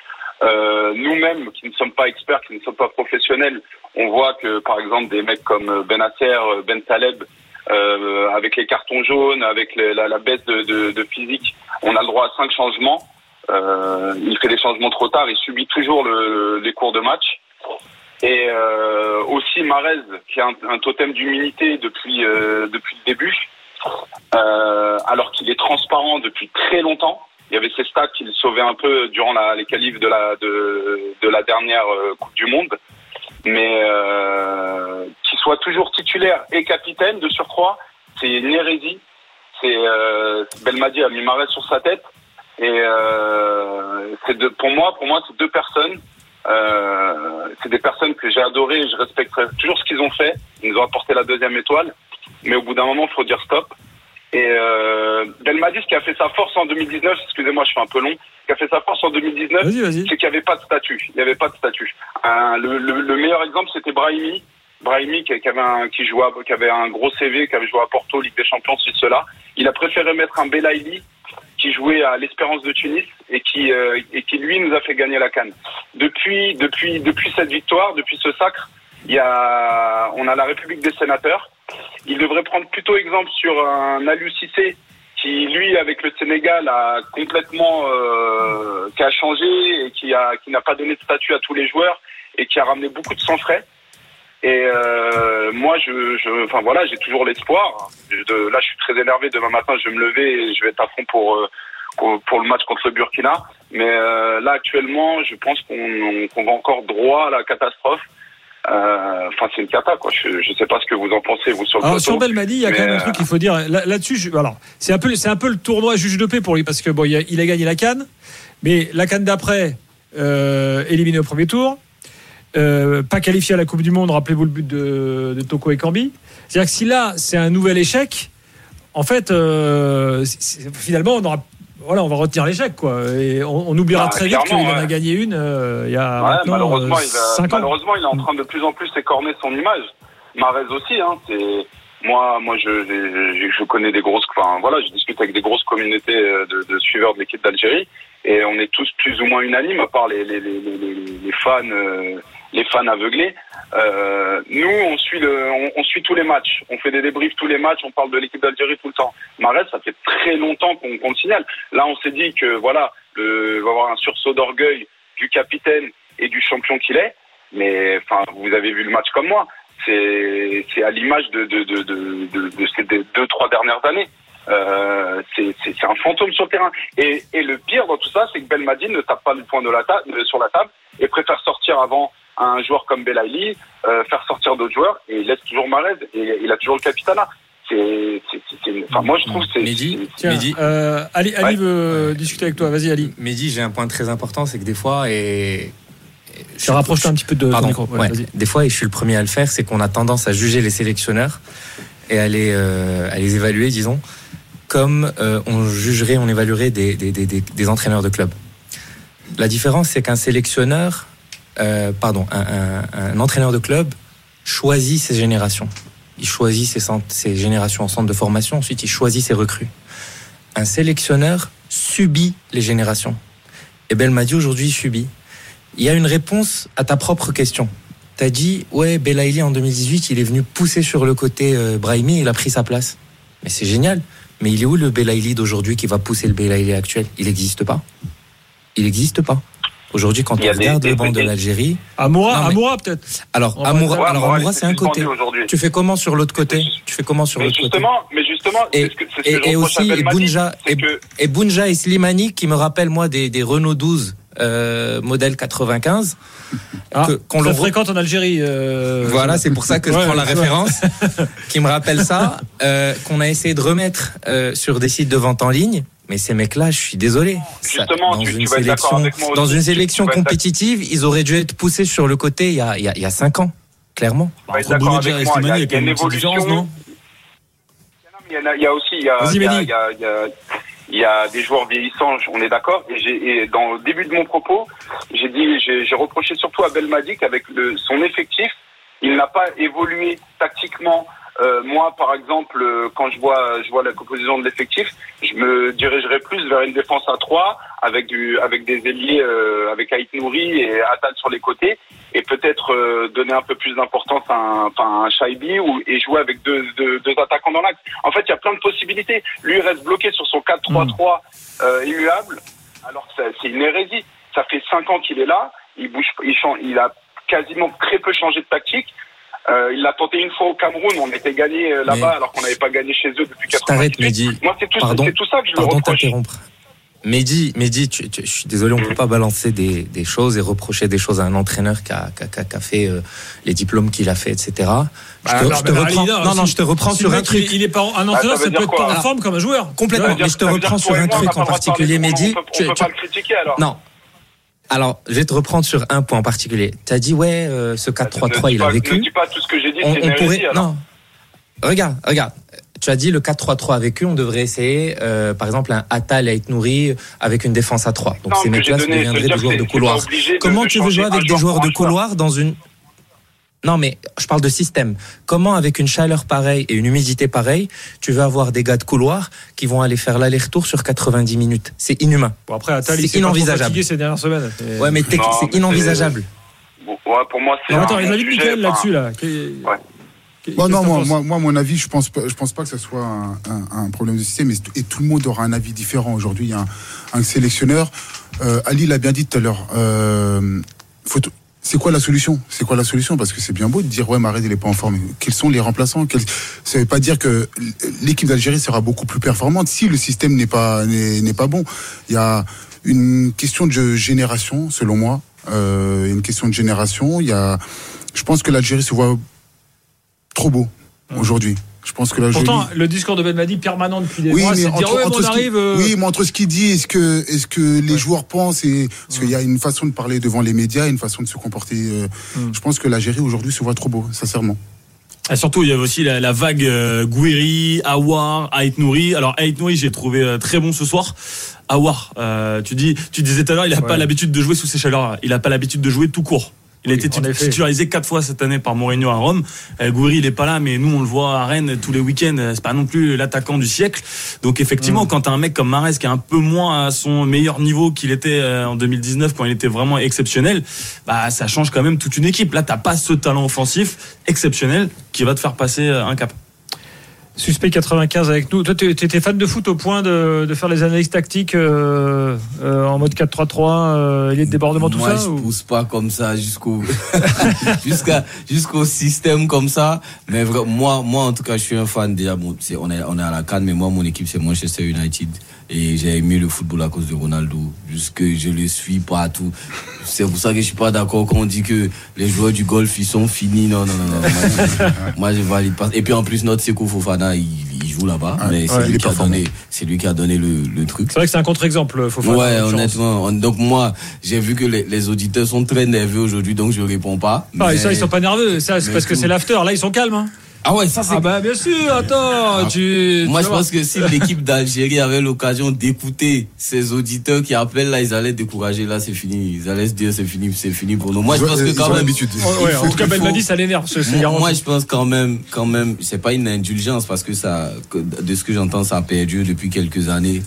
Euh, Nous-mêmes, qui ne sommes pas experts, qui ne sommes pas professionnels, on voit que, par exemple, des mecs comme Benacer, Ben Taleb, euh, avec les cartons jaunes, avec la, la baisse de, physique, on a le droit à cinq changements. Euh, il fait des changements trop tard, il subit toujours le- les cours de match. Et euh, aussi Marez, qui a un, totem d'humilité depuis euh, depuis le début, euh, alors qu'il est transparent depuis très longtemps. Il y avait ces stats qu'il sauvait un peu durant les qualifs de la de, de la dernière euh, Coupe du Monde, mais euh, qu'il soit toujours titulaire et capitaine de surcroît, c'est une hérésie. C'est euh, Belmadi a mis Marès sur sa tête et euh, c'est de, pour moi, pour moi, c'est deux personnes. Euh, c'est des personnes que j'ai adorées et je respecterai toujours ce qu'ils ont fait. Ils nous ont apporté la deuxième étoile, mais au bout d'un moment, il faut dire stop. Et euh, Belmadi, ce qui a fait sa force en 2019, excusez-moi, je suis un peu long, qui a fait sa force en 2019, Vas-y, vas-y. c'est qu'il n'y avait pas de statut. Il n'y avait pas de statut. Le, le- le meilleur exemple, c'était Brahimi. Brahimi qui, qui avait un, qui jouait, qui avait un gros CV, qui avait joué à Porto, Ligue des Champions, ceci, cela. Il a préféré mettre un Belaïli qui jouait à l'Espérance de Tunis et qui, euh, et qui lui nous a fait gagner la canne. Depuis, depuis, depuis cette victoire, depuis ce sacre, il y a, on a la République des sénateurs. Il devrait prendre plutôt exemple sur un Aliou Cissé qui, lui, avec le Sénégal, a complètement, euh, qui a changé et qui a, qui n'a pas donné de statut à tous les joueurs et qui a ramené beaucoup de sang frais. Et euh, moi, je, je, enfin voilà, j'ai toujours l'espoir. Là, je suis très énervé. Demain matin, je vais me lever et je vais être à fond pour euh, pour, le match contre le Burkina. Mais euh, là, actuellement, je pense qu'on on- qu'on va encore droit à la catastrophe. Euh, Enfin, c'est une cata, quoi. Je, je sais pas ce que vous en pensez, vous sur le Alors plateau. sur Belmadi, il y a quand même un truc qu'il faut dire Là- là-dessus. alors c'est un peu, un peu le tournoi juge de paix pour lui parce que bon, il a, il a gagné la canne, mais la canne d'après euh, éliminé au premier tour, euh, pas qualifié à la Coupe du Monde. Rappelez-vous le but de, de Toko et Cambi. C'est-à-dire que si là c'est un nouvel échec, en fait, euh, finalement on aura, voilà, on va retenir l'échec quoi, et on, on oubliera Bah, très vite qu'il en a gagné une euh, il y a Ouais, malheureusement, il a, cinq ans. malheureusement, il est en train de plus en plus écorner son image. Marez aussi, hein. C'est moi, moi, je, je, je connais des grosses, enfin voilà, je discute avec des grosses communautés euh, de, de suiveurs de l'équipe d'Algérie et on est tous plus ou moins unanimes, à part les, les, les- les fans, euh, les fans aveuglés. Euh, nous, on suit le, on, on suit tous les matchs, on fait des débriefs tous les matchs, on parle de l'équipe d'Algérie tout le temps. Marez, ça fait très longtemps qu'on qu'on le signale. Là, on s'est dit que voilà, il va y avoir un sursaut d'orgueil du capitaine et du champion qu'il est. Mais enfin, vous avez vu le match comme moi. C'est à l'image de de, de, de, ces deux trois dernières années. Euh, c'est un fantôme sur le terrain. Et, et le pire dans tout ça, c'est que Belmadi ne tape pas le point de la ta- euh, sur la table et préfère sortir avant un joueur comme Belaïli, euh, faire sortir d'autres joueurs et il laisse toujours Marez et il a toujours le capitana. C'est c'est- c'est- c'est- enfin moi je trouve que c'est Mehdi, Tiens, Mehdi. euh, Ali, Ali veut discuter avec toi. Vas-y, Ali. Mehdi, j'ai un point très important, c'est que des fois, et. Je rapproche un petit peu de Pardon, micro. Ouais, ouais. vas-y. Des fois, et je suis le premier à le faire, c'est qu'on a tendance à juger les sélectionneurs et à les, euh, à les évaluer, disons, comme euh, on jugerait, on évaluerait des, des, des, des- des entraîneurs de club. La différence, c'est qu'un sélectionneur, euh, pardon, un, entraîneur de club choisit ses générations. Il choisit ses générations en centre de formation, ensuite il choisit ses recrues. Un sélectionneur subit les générations. Et Belmadi aujourd'hui subit. Il y a une réponse à ta propre question. Tu as dit, ouais, Belaïli en 2018, il est venu pousser sur le côté euh, Brahimi, il a pris sa place. Mais c'est génial. Mais il est où le Belaïli d'aujourd'hui qui va pousser le Belaïli actuel? Il n'existe pas. Il n'existe pas. Aujourd'hui, quand Il y on regarde des le banc de l'Algérie. Amoura, mais- Amoura peut-être. Alors, Amoura, Ouais, alors, Amoura, c'est un côté. Tu fais comment sur l'autre côté Tu fais comment sur l'autre côté justement, mais justement, et, c'est ce que, c'est ce que et, et aussi et c'est et, que- et Bunja et Slimani qui me rappellent moi des, des Renault 12 euh, modèle 95 Ah, que- qu'on le fréquente en Algérie. euh, voilà, c'est pour ça que je Ouais, prends la référence, (laughs) qui me rappelle ça, euh, qu'on a essayé de remettre euh, sur des sites de vente en ligne. Mais ces mecs-là, je suis désolé. Ça- Justement, dans tu- une tu sélection, avec moi aussi. dans une sélection compétitive, ils auraient dû être poussés sur le côté il y a, il y a, il y a cinq ans, clairement. Il y a- il y a une évolution. Il y, a, il y a aussi, il y a, Vas-y, il y a- Mehdi. il y a- il y a- il y a des joueurs vieillissants, on est d'accord. Et, dans le début de mon propos, j'ai dit, j'ai reproché surtout à Belmadi qu'avec le- son effectif, il n'a pas évolué tactiquement. Euh, moi, par exemple, euh, quand je vois, je vois la composition de l'effectif, je me dirigerais plus vers une défense à 3 avec du, avec des ailiers, euh, avec Aït Nouri et Attal sur les côtés, et peut-être euh, donner un peu plus d'importance à un, enfin, un Shaibi ou, et jouer avec deux, deux, deux attaquants dans l'axe. En fait, il y a plein de possibilités. Lui reste bloqué sur son 4-3-3 euh, immuable, alors que c'est une hérésie. Ça fait cinq ans qu'il est là, il bouge, il change, il a quasiment très peu changé de tactique. Euh, il l'a tenté une fois au Cameroun, on était gagné euh, là-bas Mais- alors qu'on n'avait pas gagné chez eux depuis Je t'arrête, 98. Mehdi. Moi, c'est tout, Pardon, c'est tout ça que je lui pardon reproche. t'interrompre. Mehdi, Mehdi tu- tu- je suis désolé, on peut pas balancer des, des choses et reprocher des choses à un entraîneur qui a, qui a- qui a- qui a fait euh, les diplômes qu'il a fait, etc. Je te, Bah, je te bah, reprends. non, non, je te reprends si sur un truc. Il, est pas un entraîneur, Ah, ça ça peut être pas en forme comme un joueur. Complètement. Dire- mais je te reprends sur un truc en particulier, Mehdi. on peut- Tu- On peut tu- pas le critiquer alors. Non. Alors, je vais te reprendre sur un point en particulier. Tu as dit, ouais, euh, ce 4-3-3, Ne dis il a vécu. Ne dis pas tout ce que j'ai dit, on, pourrait. alors. Non. Regarde, regarde. Tu as dit le 4-3-3 a vécu, on devrait essayer, euh, par exemple, un Atal à être nourri avec une défense à 3. Donc Non, ces mecs-là deviendraient des joueurs de couloir. Comment de tu veux jouer avec des joueur joueurs de couloir dans une. Non, mais je parle de système. Comment, avec une chaleur pareille et une humidité pareille, tu veux avoir des gars de couloir qui vont aller faire l'aller-retour sur 90 minutes? C'est inhumain. Bon, après, Attal, il C'est s'est pas trop inenvisageable. fatigué ces dernières semaines. Et- Ouais, mais c'est inenvisageable. Bon, ouais, pour moi, c'est. Attends, il bon a enfin, là-dessus, là. Ouais. Bon, qu'est-ce non, moi, moi, moi, mon avis, je pense, pas- je pense pas que ce soit un, un- un problème de système, et, et tout le monde aura un avis différent. Aujourd'hui, il y a un, un sélectionneur. Euh, Ali l'a bien dit tout à l'heure. Euh, faut t- c'est quoi la solution? C'est quoi la solution? Parce que c'est bien beau de dire ouais, Mahrez il est pas en forme. Quels sont les remplaçants? Quels- Ça veut pas dire que l'équipe d'Algérie sera beaucoup plus performante si le système n'est pas n'est pas bon. Il y a une question de génération, selon moi. Euh, une question de génération. Il y a, je pense que l'Algérie se voit trop beau aujourd'hui. Je pense que l'Algérie. Pourtant, le discours de Belmadi permanent depuis des Oui, mois, mais c'est de dire entre, ouais, on qui- euh, oui, mais entre ce qu'il dit et ce que, est ce que les joueurs pensent, et parce qu'il y a une façon de parler devant les médias, une façon de se comporter. euh, Mm. Je pense que l'Algérie aujourd'hui se voit trop beau, sincèrement. Et surtout, il y avait aussi la, la vague euh, Gouiri, Awar, Ait Nouri. Alors, Ait Nouri, j'ai trouvé euh, très bon ce soir. Awar, euh, tu dis, tu disais tout à l'heure, il n'a pas l'habitude de jouer sous ces chaleurs. Il n'a pas l'habitude de jouer tout court. Il a Oui, été titularisé quatre fois cette année par Mourinho à Rome. Euh, Gouiri, il est pas là, mais nous, on le voit à Rennes tous les week-ends. Euh, C'est pas non plus l'attaquant du siècle. Donc, effectivement, Mm. quand t'as un mec comme Mares qui est un peu moins à son meilleur niveau qu'il était euh, en 2019 quand il était vraiment exceptionnel, bah, ça change quand même toute une équipe. Là, t'as pas ce talent offensif exceptionnel qui va te faire passer un cap. Suspect 95 avec nous. Toi, tu étais fan de foot au point de, de faire les analyses tactiques euh, euh, en mode 4-3-3, euh, il y a de débordement, tout Moi, ça je ou- pousse pas comme ça jusqu'au (laughs) jusqu'à jusqu'au système comme ça. Mais moi, moi, en tout cas, je suis un fan déjà. Bon, c'est- on est on est à la canne, mais moi, mon équipe c'est Manchester United et j'ai aimé le football à cause de Ronaldo. Jusque je le suis partout. C'est pour ça que je suis pas d'accord quand on dit que les joueurs du golf ils sont finis. Non, non, non, non. Moi, je- (laughs) Moi, je valide pas. Et puis en plus, notre Seko Fofana, il, il joue là-bas, Ah, mais c'est ouais, lui qui a donné, c'est lui qui a donné le, le truc. C'est vrai que c'est un contre-exemple, faut faire Ouais, honnêtement. On- Donc moi, j'ai vu que les, les auditeurs sont très nerveux aujourd'hui, donc je réponds pas. Ah, Mais- ça, ils sont pas nerveux. Ça, c'est parce que c'est l'after. Là, ils sont calmes. hein. Ah ouais, ça c'est. Ah bah bien sûr. Attends, tu. moi, tu je pense que si l'équipe d'Algérie avait l'occasion d'écouter ces auditeurs qui appellent là, ils allaient décourager. Là, c'est fini. Ils allaient se dire c'est fini, c'est fini pour nous. Moi, je pense que quand même. Ouais, il en tout cas, faut- Belmadi, ça l'énerve. ce- Moi, moi, je pense quand même, quand même, c'est pas une indulgence parce que ça, de ce que j'entends, ça a perdu depuis quelques années.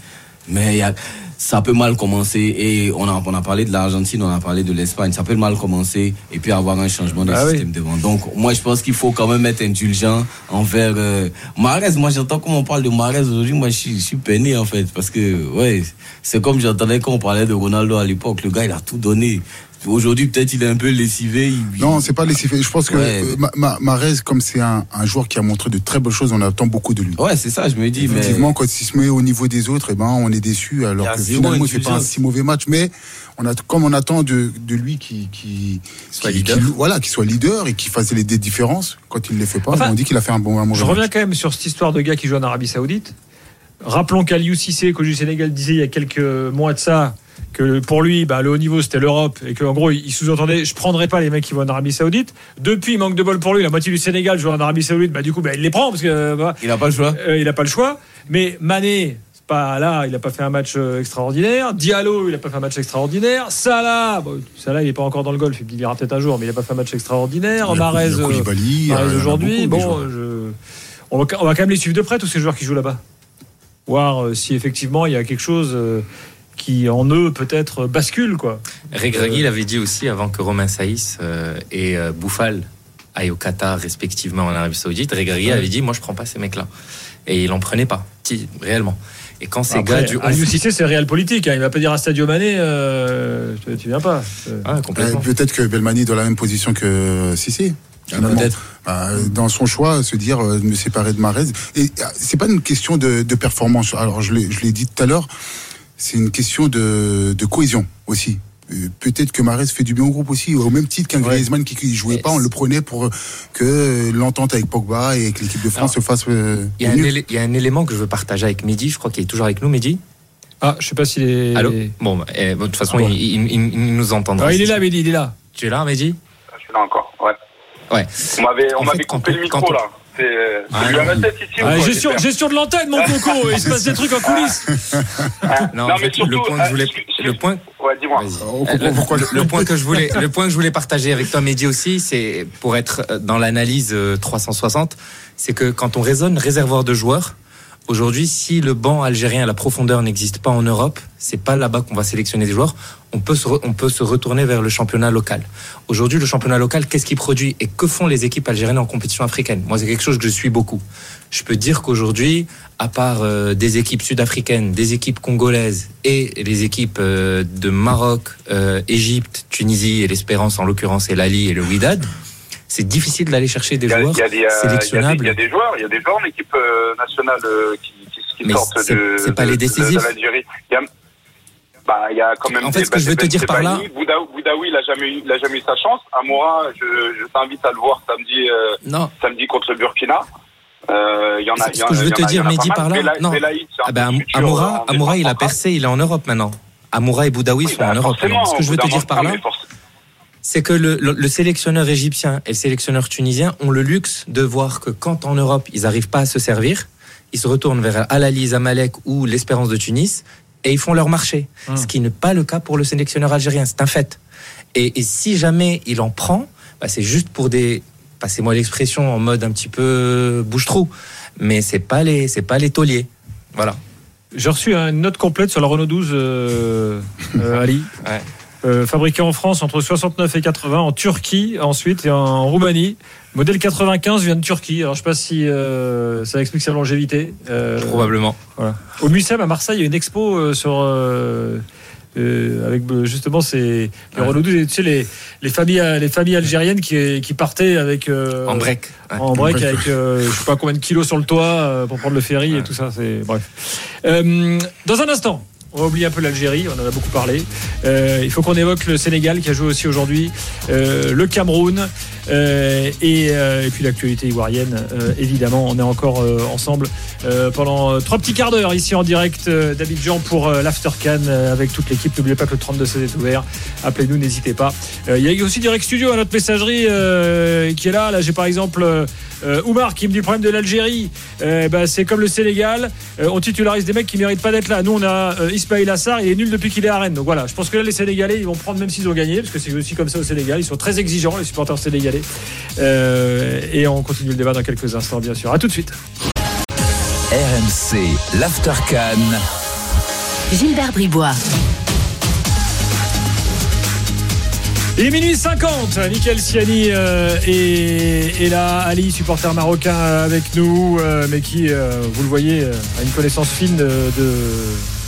Mais il y a, ça peut mal commencer et on a, on a parlé de l'Argentine, on a parlé de l'Espagne. Ça peut mal commencer et puis avoir un changement de Ah oui. système devant. Donc, moi, je pense qu'il faut quand même être indulgent envers euh. Moi, j'entends comment on parle de Mahrez aujourd'hui. Moi, je suis, je suis peiné en fait parce que, ouais, c'est comme j'entendais quand on parlait de Ronaldo à l'époque. Le gars, il a tout donné. Aujourd'hui, peut-être il est un peu lessivé. il- Non, c'est pas laissé faire. Je pense que Ouais. euh, Ma- Ma- Mahrez, comme c'est un, un joueur qui a montré de très bonnes choses, on attend beaucoup de lui. Ouais, c'est ça, je me dis. mais- Effectivement, quand il se met au niveau des autres, eh ben, on est déçu, alors que finalement, fait pas un si mauvais match. Mais on a, comme on attend de, de lui qui, qui, Soit qui- leader. qui- voilà, qui soit leader et qui fasse les, des différences quand il ne les fait pas, Enfin, on dit qu'il a fait un bon un mauvais Je reviens quand même sur cette histoire de gars qui joue en Arabie Saoudite. Rappelons qu'Aliou Cissé, coach du Sénégal, disait il y a quelques mois de ça que pour lui, bah, le haut niveau c'était l'Europe et qu'en gros il sous-entendait je prendrai pas les mecs qui vont en Arabie Saoudite. Depuis, manque de bol pour lui, la moitié du Sénégal joue en Arabie Saoudite, bah, du coup bah, il les prend parce que bah, Il a pas le choix. euh, il n'a pas le choix. Mais Mané, c'est pas là, il n'a pas fait un match euh, extraordinaire. Diallo, il n'a pas fait un match extraordinaire. Salah, bon, Salah, il n'est pas encore dans le golf, il ira peut-être un jour, mais il n'a pas fait un match extraordinaire. Il il a euh, euh, il aujourd'hui, bon, je- on, va, on va quand même les suivre de près tous ces joueurs qui jouent là-bas. Voir euh, si effectivement il y a quelque chose euh, qui en eux peut-être euh, bascule quoi. Regragui l'avait dit aussi avant que Romain Saïs euh, et euh, Bouffal aillent au Qatar respectivement en Arabie Saoudite. Regragui Ouais. avait dit moi je prends pas ces mecs-là et il en prenait pas réellement. Et quand ces Après, gars du Aliou Cissé c'est réel politique, hein. il va pas dire à Stadio Mané euh, tu, tu viens pas. Euh, Ah. Euh, Peut-être que Belmani est dans la même position que Sissé. finalement. peut-être. Bah, dans son choix, se dire euh, de me séparer de Mahrez. Et c'est pas une question de, de performance. Alors je l'ai je l'ai dit tout à l'heure. C'est une question de, de cohésion aussi. Euh, Peut-être que Marès fait du bien au groupe aussi, au même titre qu'un Griezmann qui ne jouait pas, on le prenait pour que l'entente avec Pogba et avec l'équipe de France se fasse. euh, Il y, a un élément que je veux partager avec Mehdi. Je crois qu'il est toujours avec nous, Mehdi. Ah, je sais pas s'il est. Allô? Bon, bah, eh, bon, de toute façon, Ah bon. il, il- il- il nous entendra. Ah, il est là, Mehdi, il est là. Tu es là, Mehdi? Je suis là encore, ouais. Ouais. On m'avait, quand coupé le micro quand on- là. Ah, non. Ici ou Ah, quoi, gestion, j'espère gestion de l'antenne, mon (laughs) coco. Il se passe des trucs en coulisses. Non, Non, en mais fait, surtout, le point que je voulais, euh, le point, Ouais, dis-moi. Euh, le, le point que je voulais, le point que je voulais partager avec toi, Mehdi aussi, c'est pour être euh, dans l'analyse euh, 360, c'est que quand on raisonne réservoir de joueurs, aujourd'hui, si le banc algérien, la profondeur n'existe pas en Europe, c'est pas là-bas qu'on va sélectionner des joueurs. On peut se, on peut se retourner vers le championnat local. Aujourd'hui, le championnat local, qu'est-ce qu'il produit et que font les équipes algériennes en compétition africaine? Moi, c'est quelque chose que je suis beaucoup. Je peux dire qu'aujourd'hui, à part euh, des équipes sud-africaines, des équipes congolaises et les équipes euh, de Maroc, euh, Égypte, Tunisie et l'Espérance en l'occurrence et l'Ali et le Wydad, c'est difficile d'aller chercher des joueurs euh, sélectionnables. Il y a des joueurs, il y a des joueurs en équipe euh, nationale euh, qui, qui, qui sortent de, c'est pas les décisifs. l'Algérie. Il y a, bah, il y a quand même. En fait, des- ce que je bah, veux te dire par là-. Boudaoui, Boudaoui, il a jamais eu, il a jamais eu sa chance. Amoura, je, je t'invite à le voir samedi, euh, Non. samedi contre le Burkina. Euh, y en a. Y ce en- que je veux te dire, Mehdi, par là. Belaï- Non. Ah ben, futur, Amoura, en Amoura, il a percé, il est en Europe maintenant. Amoura et Boudaoui sont en Europe. Forcément, maintenant. Ce que je veux te dire par là, c'est que le, le- le sélectionneur égyptien et le sélectionneur tunisien ont le luxe de voir que quand en Europe, ils n'arrivent pas à se servir, ils se retournent vers Al-Ali, Zamalek ou l'Espérance de Tunis et ils font leur marché. Ce qui n'est pas le cas pour le sélectionneur algérien, c'est un fait. Et, et si jamais il en prend, bah, c'est juste pour des, passez-moi l'expression en mode un petit peu bouche-trou, mais c'est pas les, c'est pas les tauliers. Voilà. J'ai reçu une note complète sur la Renault 12, euh, euh, (laughs) Ali. Euh, fabriqué en France entre 69 et 80, en Turquie ensuite et en Roumanie. Modèle 95 vient de Turquie. Alors je sais pas si euh, ça explique sa longévité. Euh, Probablement. Voilà. Au Mucem à Marseille, il y a une expo euh, sur euh, euh, avec justement ces les Renault 12 et tu sais les les familles les familles algériennes qui qui partaient avec euh, En break. Ouais. en break En break. avec euh, je sais pas combien de kilos sur le toit euh, pour prendre le ferry et tout ça. C'est bref. Euh, dans un instant. On va oublier un peu l'Algérie, on en a beaucoup parlé. Euh, il faut qu'on évoque le Sénégal qui a joué aussi aujourd'hui, euh, le Cameroun euh, et, puis l'actualité ivoirienne. évidemment, on est encore ensemble pendant trois petits quarts d'heure ici en direct d'Abidjan pour l'After Can euh, avec toute l'équipe. N'oubliez pas que le 32 16 est ouvert. Appelez-nous, n'hésitez pas. Il y a aussi Direct Studio à notre messagerie qui est là. Là, j'ai par exemple Oumar qui me dit problème de l'Algérie, bah, c'est comme le Sénégal. On titularise des mecs qui méritent pas d'être là. Nous, Ismail Assar, il est nul depuis qu'il est à Rennes. Donc voilà, je pense que là, les Sénégalais, ils vont prendre même s'ils ont gagné, parce que c'est aussi comme ça au Sénégal. Ils sont très exigeants, les supporters sénégalais. Euh, et on continue le débat dans quelques instants, bien sûr. À tout de suite. RMC, l'After Cannes. Gilbert Bribois. Il est minuit 50. Michael Siani euh, est, est là. Ali, supporter marocain euh, avec nous, euh, mais qui, euh, vous le voyez, a une connaissance fine de, de-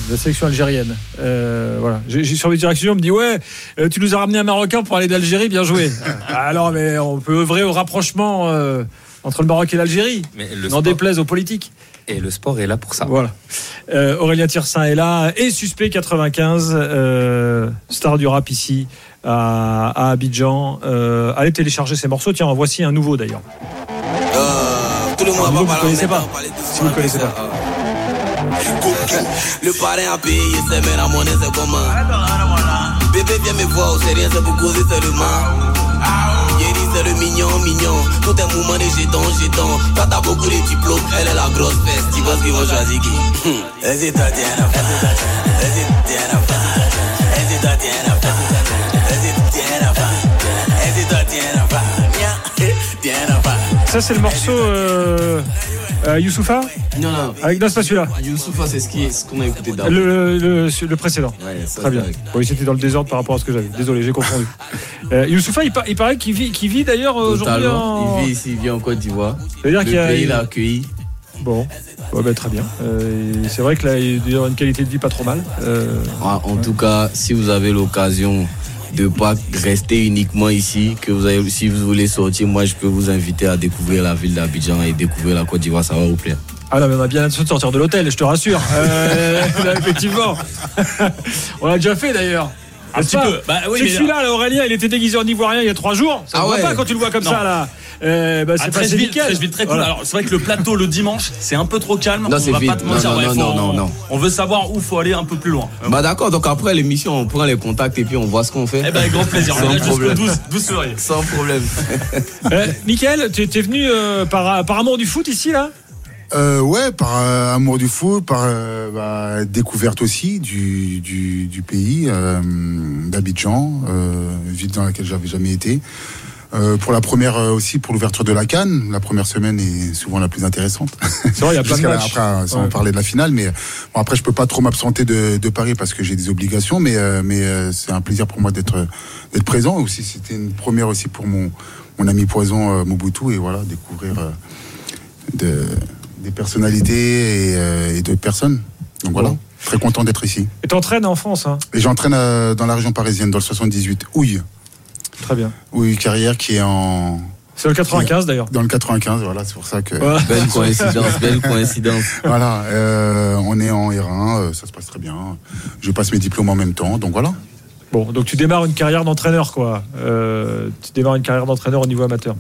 de la sélection algérienne. Euh, voilà. J'ai sur mes directions, on me dit Ouais, euh, tu nous as ramené un Marocain pour aller d'Algérie, bien joué. (laughs) Ah, Alors, mais on peut œuvrer au rapprochement euh, entre le Maroc et l'Algérie. N'en sport- déplaise aux politiques. Et le sport est là pour ça. Voilà. Euh, Aurélien Tirsin est là et Suspect 95, euh, star du rap ici à, à Abidjan. Euh, allez télécharger ces morceaux. Tiens, en voici un nouveau d'ailleurs. Tout le monde Un va nouveau pas que vous parler connaissez pas. Si vous ne connaissez pas. Le parrain a payé ses mains, la monnaie c'est comment? Bébé viens me voir, c'est rien, c'est pour causer seulement Yeri c'est le mignon, mignon. Tout un mouvement de jetons, jetons Toi t'as beaucoup de diplômes, elle est la grosse fesse. Tu vois ce qu'ils vont choisir qui? Hésite à dire la face Hésite à dire la face Hésite à dire la face Hésite à dire la face Hésite à dire la face Tiens la face Ça, c'est le morceau euh, euh, Youssoufa Non, non. Avec non, c'est pas celui-là. Youssoufa, c'est ce qu'on a écouté d'avant. Le, le, le précédent. Ouais, ça, Très bien. Oui, c'était dans le désordre par rapport à ce que j'avais. Désolé, j'ai confondu. (laughs) Euh, Youssoufa, il, par- il paraît qu'il vit, qu'il vit d'ailleurs aujourd'hui en. Il vit ici, il vit en Côte d'Ivoire. C'est-à-dire qu'il y a- pays l'a accueilli. Bon, Ouais, bah, très bien. Euh, c'est vrai que là, il doit avoir une qualité de vie pas trop mal. Euh, En, en tout cas, si vous avez l'occasion de pas rester uniquement ici, que vous avez, si vous voulez sortir, moi je peux vous inviter à découvrir la ville d'Abidjan et découvrir la Côte d'Ivoire, ça va vous plaire. Ah non, mais on a bien sortir de l'hôtel, je te rassure. Euh, (laughs) effectivement. (laughs) on l'a déjà fait d'ailleurs. Un N'est-ce petit peu. Bah oui, celui-là, là, Aurélien, il était déguisé en ivoirien il y a trois jours. Ça Ah voit ouais. pas quand tu le vois comme Non. ça, là. Euh, bah, À c'est passé 13 villes, nickel. 13 villes très cool. Voilà. Alors, c'est vrai que le plateau le dimanche, c'est un peu trop calme. Non, on c'est va vide. pas te Non, mentir. non, ouais, faut-. On veut savoir où faut aller un peu plus loin. Bah d'accord, donc après l'émission, on prend les contacts et puis on voit ce qu'on fait. Eh ben, avec grand plaisir. Sans problème. 12, 12 février. Sans problème. Euh, Mickaël, tu es venu euh, par, par amour du foot ici, là? Euh, ouais, par euh, amour du foot, par euh, bah, découverte aussi du, du, du pays, euh, d'Abidjan, euh, ville dans laquelle j'avais jamais été. Euh, pour la première euh, aussi, pour l'ouverture de la Cannes, la première semaine est souvent la plus intéressante. C'est vrai, il y a (laughs) plein de matchs. Après, sans Ouais. parler de la finale, mais bon, après je peux pas trop m'absenter de, de Paris parce que j'ai des obligations, mais euh, mais euh, c'est un plaisir pour moi d'être d'être présent aussi. C'était une première aussi pour mon mon ami Poison Mobutu et voilà découvrir euh, de, des personnalités et, euh, et de personnes. Donc voilà, très content d'être ici. Et t'entraînes en France, hein Et j'entraîne euh, dans la région parisienne, dans le 78, Houille. Très bien. Houille carrière qui est en. C'est le 95 d'ailleurs. Dans le 95, voilà, c'est pour ça que. Ouais. Belle (laughs) coïncidence, belle coïncidence. Voilà, euh, on est en R1, euh, ça se passe très bien. Je passe mes diplômes en même temps, donc voilà. Bon, donc tu démarres une carrière d'entraîneur, quoi. Euh, tu démarres une carrière d'entraîneur au niveau amateur.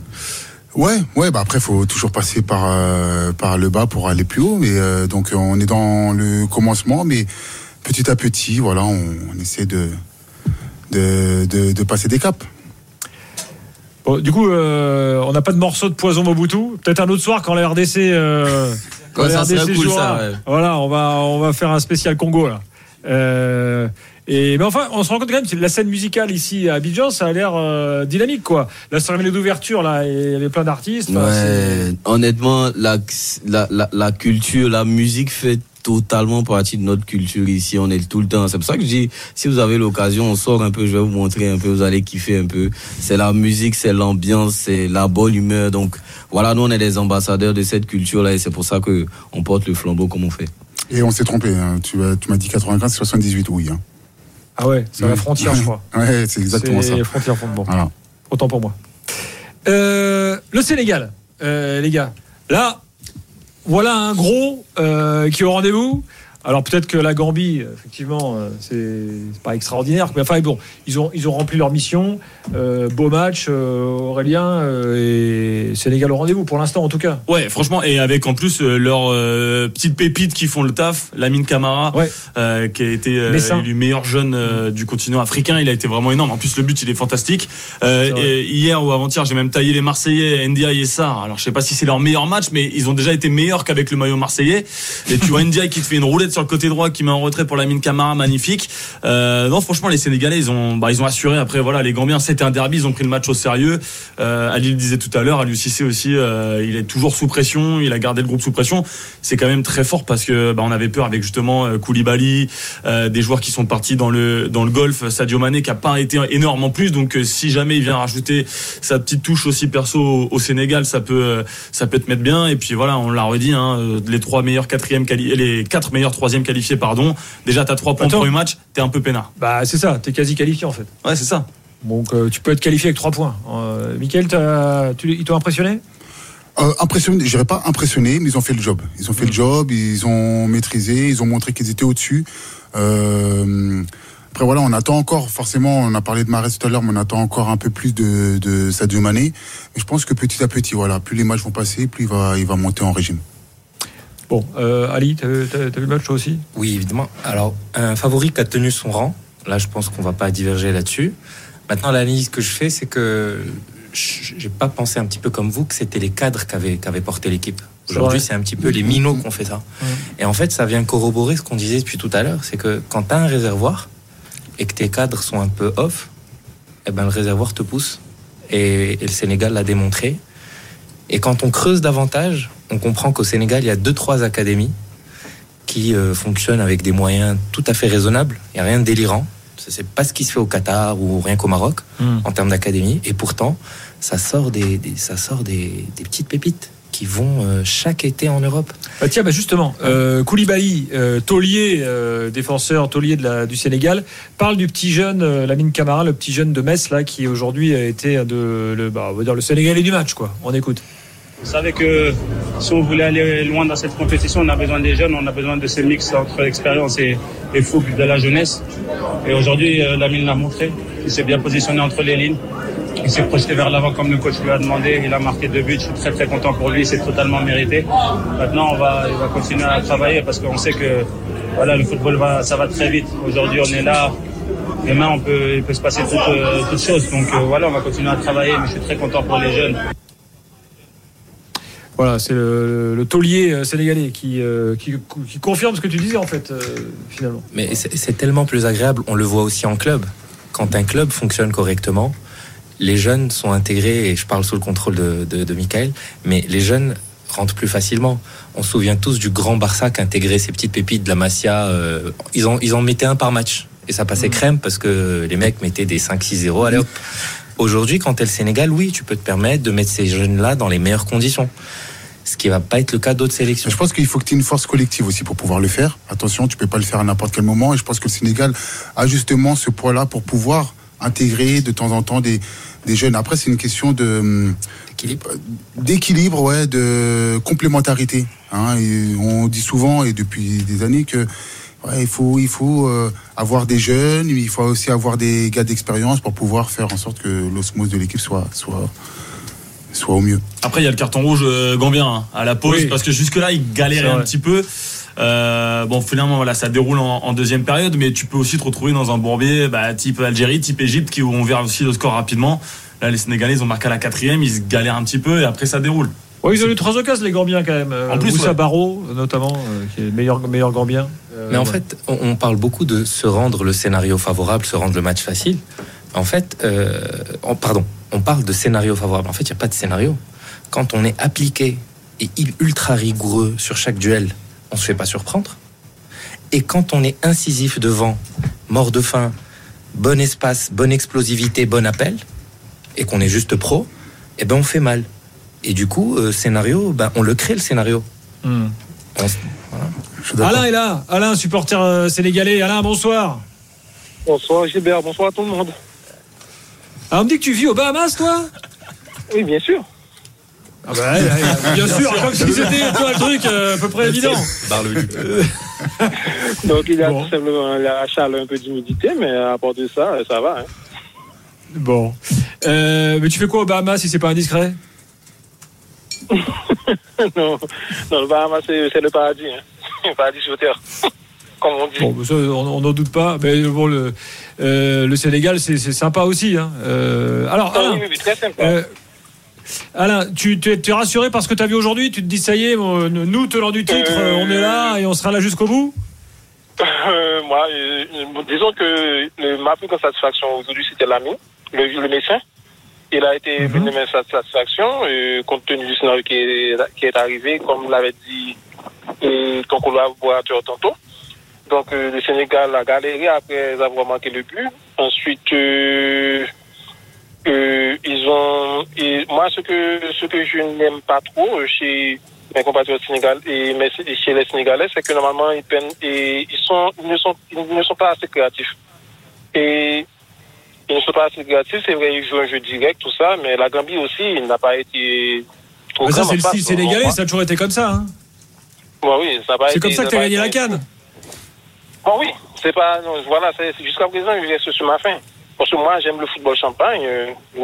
Ouais, ouais, bah après, faut toujours passer par, euh, par le bas pour aller plus haut. Mais euh, donc, on est dans le commencement, mais petit à petit, voilà, on, on essaie de, de, de, de passer des caps. Bon, du coup, euh, on n'a pas de morceau de poison Mobutu. Peut-être un autre soir quand la RDC. Euh, Ouais, ça serait cool, jouera. ça, ouais. Voilà, on va, on va faire un spécial Congo là. Et mais enfin, on se rend compte quand même que la scène musicale ici à Abidjan, ça a l'air euh, dynamique quoi. La cérémonie d'ouverture là, il y avait plein d'artistes. Ouais, honnêtement, la, la, la, la culture, la musique fait totalement partie de notre culture ici. On est tout le temps. C'est pour ça que je dis, si vous avez l'occasion, on sort un peu, je vais vous montrer un peu, vous allez kiffer un peu. C'est la musique, c'est l'ambiance, c'est la bonne humeur. Donc voilà, nous on est des ambassadeurs de cette culture-là et c'est pour ça que on porte le flambeau comme on fait. Et on s'est trompé. hein. Tu m'as dit 95, 78, oui. hein. Ah ouais, c'est à la frontière, je crois. (laughs) Ouais, c'est exactement ça. C'est frontière, bon. Voilà. Autant pour moi. Euh, le Sénégal, euh, les gars. Là, voilà un gros euh, qui est au rendez-vous. Alors peut-être que la Gambie, effectivement, euh, c'est pas extraordinaire. Mais enfin bon, ils ont ils ont rempli leur mission. Euh, beau match, euh, Aurélien euh, et Sénégal au rendez-vous pour l'instant en tout cas. Ouais, franchement, et avec en plus euh, leurs euh, petites pépites qui font le taf, Lamine Camara, euh, qui a été euh, élu meilleur jeune euh, du continent africain, il a été vraiment énorme. En plus, le but, il est fantastique. Euh, et hier ou avant-hier, j'ai même taillé les Marseillais, Ndiaye et Sarr. Alors, je sais pas si c'est leur meilleur match, mais ils ont déjà été meilleurs qu'avec le maillot marseillais. Et tu vois (laughs) Ndiaye qui te fait une roulette sur le côté droit, qui met en retrait pour Lamine Camara, magnifique. Euh, non, franchement, les Sénégalais, ils ont, bah, ils ont assuré. Après, voilà, les Gambiens, c'était un derby, ils ont pris le match au sérieux. Euh, Ali le disait tout à l'heure, Aliou Cissé aussi, euh, il est toujours sous pression, il a gardé le groupe sous pression. C'est quand même très fort parce que bah, on avait peur avec justement Koulibaly, des joueurs qui sont partis dans le dans le golf, Sadio Mané qui a pas été énorme en plus. Donc si jamais il vient rajouter sa petite touche aussi perso au, Sénégal, ça peut ça peut te mettre bien. Et puis voilà, on l'a redit, hein, les trois meilleurs quatrièmes les quatre meilleurs troisième qualifiés, pardon. Déjà t'as trois points Attends. au premier match, t'es un peu peinard. Bah c'est ça, t'es quasi qualifié en fait. Ouais, c'est ça. Donc euh, tu peux être qualifié avec 3 points. Euh, Mickaël, t'as- tu, ils t'ont impressionné? Euh, impressionné, je dirais pas impressionné, mais ils ont fait le job. Ils ont fait le job, ils ont maîtrisé, ils ont montré qu'ils étaient au-dessus. Euh, après voilà, on attend encore, forcément, on a parlé de Marais tout à l'heure, mais on attend encore un peu plus de, de Sadio Mané. Mais je pense que petit à petit, voilà, plus les matchs vont passer, plus il va, il va monter en régime. Bon, euh, Ali, t'as t'as- t'as vu le match toi aussi? Oui, évidemment. Alors, un favori qui a tenu son rang, là, je pense qu'on va pas diverger là-dessus. Maintenant, l'analyse que je fais, c'est que je- j'ai pas pensé un petit peu comme vous que c'était les cadres qui avaient, qui avaient porté l'équipe. Aujourd'hui, c'est un petit peu les minots qui ont fait ça. Et en fait, ça vient corroborer ce qu'on disait depuis tout à l'heure, c'est que quand tu as un réservoir et que tes cadres sont un peu off, eh ben, le réservoir te pousse. Et, et le Sénégal l'a démontré. Et quand on creuse davantage, on comprend qu'au Sénégal, il y a deux, trois académies qui euh, fonctionnent avec des moyens tout à fait raisonnables. Il n'y a rien de délirant. Ce n'est pas ce qui se fait au Qatar ou rien qu'au Maroc Hmm. en termes d'académie. Et pourtant, ça sort des, des- ça sort des, des petites pépites qui vont euh, chaque été en Europe. Bah tiens, bah justement, euh, Koulibaly, euh, taulier, euh, défenseur taulier de la, du Sénégal, parle du petit jeune euh, Lamine Camara, le petit jeune de Metz là, qui aujourd'hui a été de, le, bah, on va dire le Sénégalais du match, quoi. On écoute. Vous savez que si on voulait aller loin dans cette compétition, on a besoin des jeunes, on a besoin de ce mix entre expérience et, et fougue de la jeunesse. Et aujourd'hui, euh, Lamine l'a montré. Il s'est bien positionné entre les lignes. Il s'est projeté vers l'avant comme le coach lui a demandé. Il a marqué deux buts. Je suis très très content pour lui. C'est totalement mérité. Maintenant, on va, va continuer à travailler parce qu'on sait que voilà, le football va, ça va très vite. Aujourd'hui, on est là. Demain, on peut, il peut se passer toutes, euh, toutes choses. Donc euh, voilà, on va continuer à travailler. Mais je suis très content pour les jeunes. Voilà, c'est le, le taulier euh, sénégalais qui, euh, qui, qui confirme ce que tu disais en fait, euh, finalement. Mais c'est tellement plus agréable. On le voit aussi en club. Quand un club fonctionne correctement, les jeunes sont intégrés, et je parle sous le contrôle de, de, de Michael, mais les jeunes rentrent plus facilement. On se souvient tous du grand Barça qui intégrait ces petites pépites de la Masia. euh, ils, en, ils en mettaient un par match. Et ça passait crème parce que les mecs mettaient des 5-6-0. Allez hop. Aujourd'hui, quand t'es le Sénégal, oui, tu peux te permettre de mettre ces jeunes-là dans les meilleures conditions. Ce qui va pas être le cas d'autres sélections. Je pense qu'il faut que tu aies une force collective aussi pour pouvoir le faire. Attention, tu peux pas le faire à n'importe quel moment. Et je pense que le Sénégal a justement ce poids-là pour pouvoir intégrer de temps en temps des, des jeunes. Après, c'est une question de hum, d'équilibre, ouais, de complémentarité. hein. Et on dit souvent et depuis des années que ouais, il faut, il faut euh, avoir des jeunes, il faut aussi avoir des gars d'expérience pour pouvoir faire en sorte que l'osmose de l'équipe soit, soit, soit au mieux. Après, il y a le carton rouge euh, gambien hein, à la pause Oui. parce que jusque-là, il galérait un petit peu. Euh, bon, finalement, voilà, ça déroule en, en deuxième période, mais tu peux aussi te retrouver dans un bourbier bah, type Algérie, type Égypte, qui où on verra aussi le score rapidement. Là, les Sénégalais, ils ont marqué à la quatrième, ils se galèrent un petit peu et après, ça déroule. Ouais, ils ont eu trois occasions, les Gambiens, quand même. En plus, Moussa ouais. Barro, notamment, euh, qui est le meilleur, meilleur Gambien. Euh, Mais en ouais. fait, on, on parle beaucoup de se rendre le scénario favorable, se rendre le match facile. En fait, euh, on- pardon, on parle de scénario favorable. En fait, il n'y a pas de scénario. Quand on est appliqué et ultra rigoureux sur chaque duel, on se fait pas surprendre. Et quand on est incisif devant, mort de faim, bon espace, bonne explosivité, bon appel, et qu'on est juste pro, eh ben on fait mal. Et du coup, euh, scénario, ben, on le crée le scénario. Hmm. On Alain est là. Alain, supporter euh, sénégalais. Alain, bonsoir. Bonsoir Gilbert, bonsoir à tout le monde. Ah, on me dit que tu vis aux Bahamas, toi Oui, bien sûr. Ah bah, ouais, ouais, bien sûr, comme si c'était toi, le truc euh, à peu près évident. (laughs) Donc il y a tout simplement la chaleur, un peu d'humidité, mais à part de ça, ça va. hein. Bon. Euh, mais tu fais quoi aux Bahamas si c'est pas indiscret (laughs) non, non, le Bahamas, c'est c'est le paradis. Hein. Le (laughs) paradis sur terre, comme on dit. Bon, ça, on n'en doute pas. Mais bon, le, euh, le Sénégal, c'est sympa aussi. Hein. Euh, alors, Ah Alain, oui, oui, oui, très sympa. euh, Alain, tu tu es, tu es rassuré par ce que tu as vu aujourd'hui? Tu te dis, ça y est, bon, nous, tenants du titre, on est là et on sera là jusqu'au bout? Moi, disons que le- ma plus grande satisfaction aujourd'hui, c'était l'ami, le, le médecin. Il a été une de mes satisfactions, euh, compte tenu du scénario qui est, qui est arrivé, comme l'avait dit euh, ton collaborateur tantôt. Donc, euh, le Sénégal a galéré après avoir manqué le but. Ensuite, euh, euh, ils ont. et moi, ce que, ce que je n'aime pas trop chez mes compatriotes sénégalais et mais chez les Sénégalais, c'est que normalement, ils, peinent, et ils, sont, ils, ne sont, ils ne sont pas assez créatifs. Et ils ne sont pas assez créatifs. C'est vrai, ils jouent un jeu direct, tout ça, mais la Gambie aussi, il n'a pas été. trop Mais ça, c'est le style sénégalais, ça a toujours été comme ça. Hein. Oui, ça a pas C'est comme ça que tu as gagné la canne. Bon, oui, c'est pas. non, voilà, c'est jusqu'à présent, je reste sur ma fin. Parce que moi, j'aime le football champagne. euh, (laughs)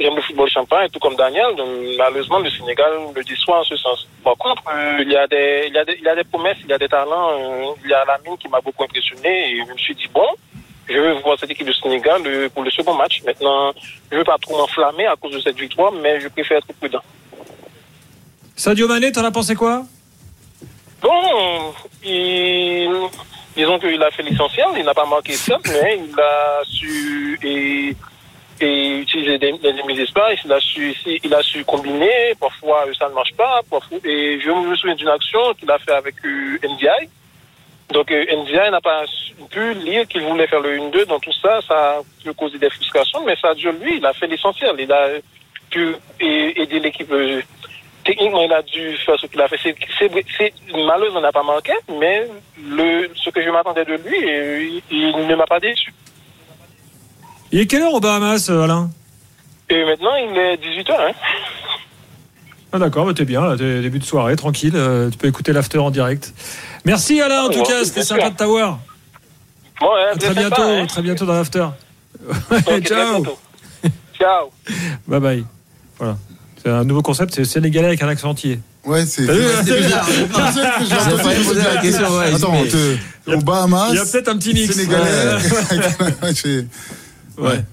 j'aime le football champagne, tout comme Daniel. Donc, malheureusement, le Sénégal le déçoit en ce sens. Par contre, euh, il, y a des, il, y a des, il y a des promesses, il y a des talents. euh, il y a la mine qui m'a beaucoup impressionné. Et je me suis dit, bon, je veux voir cette équipe du Sénégal pour le second match. Maintenant, je ne veux pas trop m'enflammer à cause de cette victoire, mais je préfère être prudent. Sadio Mané, t'en as pensé quoi? Bon, il, disons qu'il a fait l'essentiel, il n'a pas marqué ça, mais il a su et, et utiliser des, des demi-espaces, il a su, il a su combiner, parfois ça ne marche pas, parfois, et je me souviens d'une action qu'il a fait avec euh, NDI. Donc euh, NDI n'a pas pu lire qu'il voulait faire le 1-2, dans tout ça, ça peut causer des frustrations, mais Sadio, lui, il a fait l'essentiel, il a pu a- aider l'équipe euh, techniquement, il a dû faire ce qu'il a fait. C'est, malheureusement, il n'a pas manqué, mais le, ce que je m'attendais de lui, il, il ne m'a pas déçu. Il est quelle heure aux Bahamas, euh, Alain? Et maintenant, il est 18h. Hein. Ah d'accord, bah, t'es bien, là, t'es début de soirée, tranquille. euh, tu peux écouter l'after en direct. Merci Alain, en tout Ouais, cas, c'était sympa de t'avoir. Ouais, À très bientôt, hein. très bientôt dans l'after. (laughs) Ciao. Ciao. Bye bye. Voilà. C'est un nouveau concept, c'est sénégalais avec un accent entier. Ouais, c'est. T'as vu, bizarre. Attends, te- aux Bahamas. Il y a peut-être un petit mix. Sénégalais. Ouais.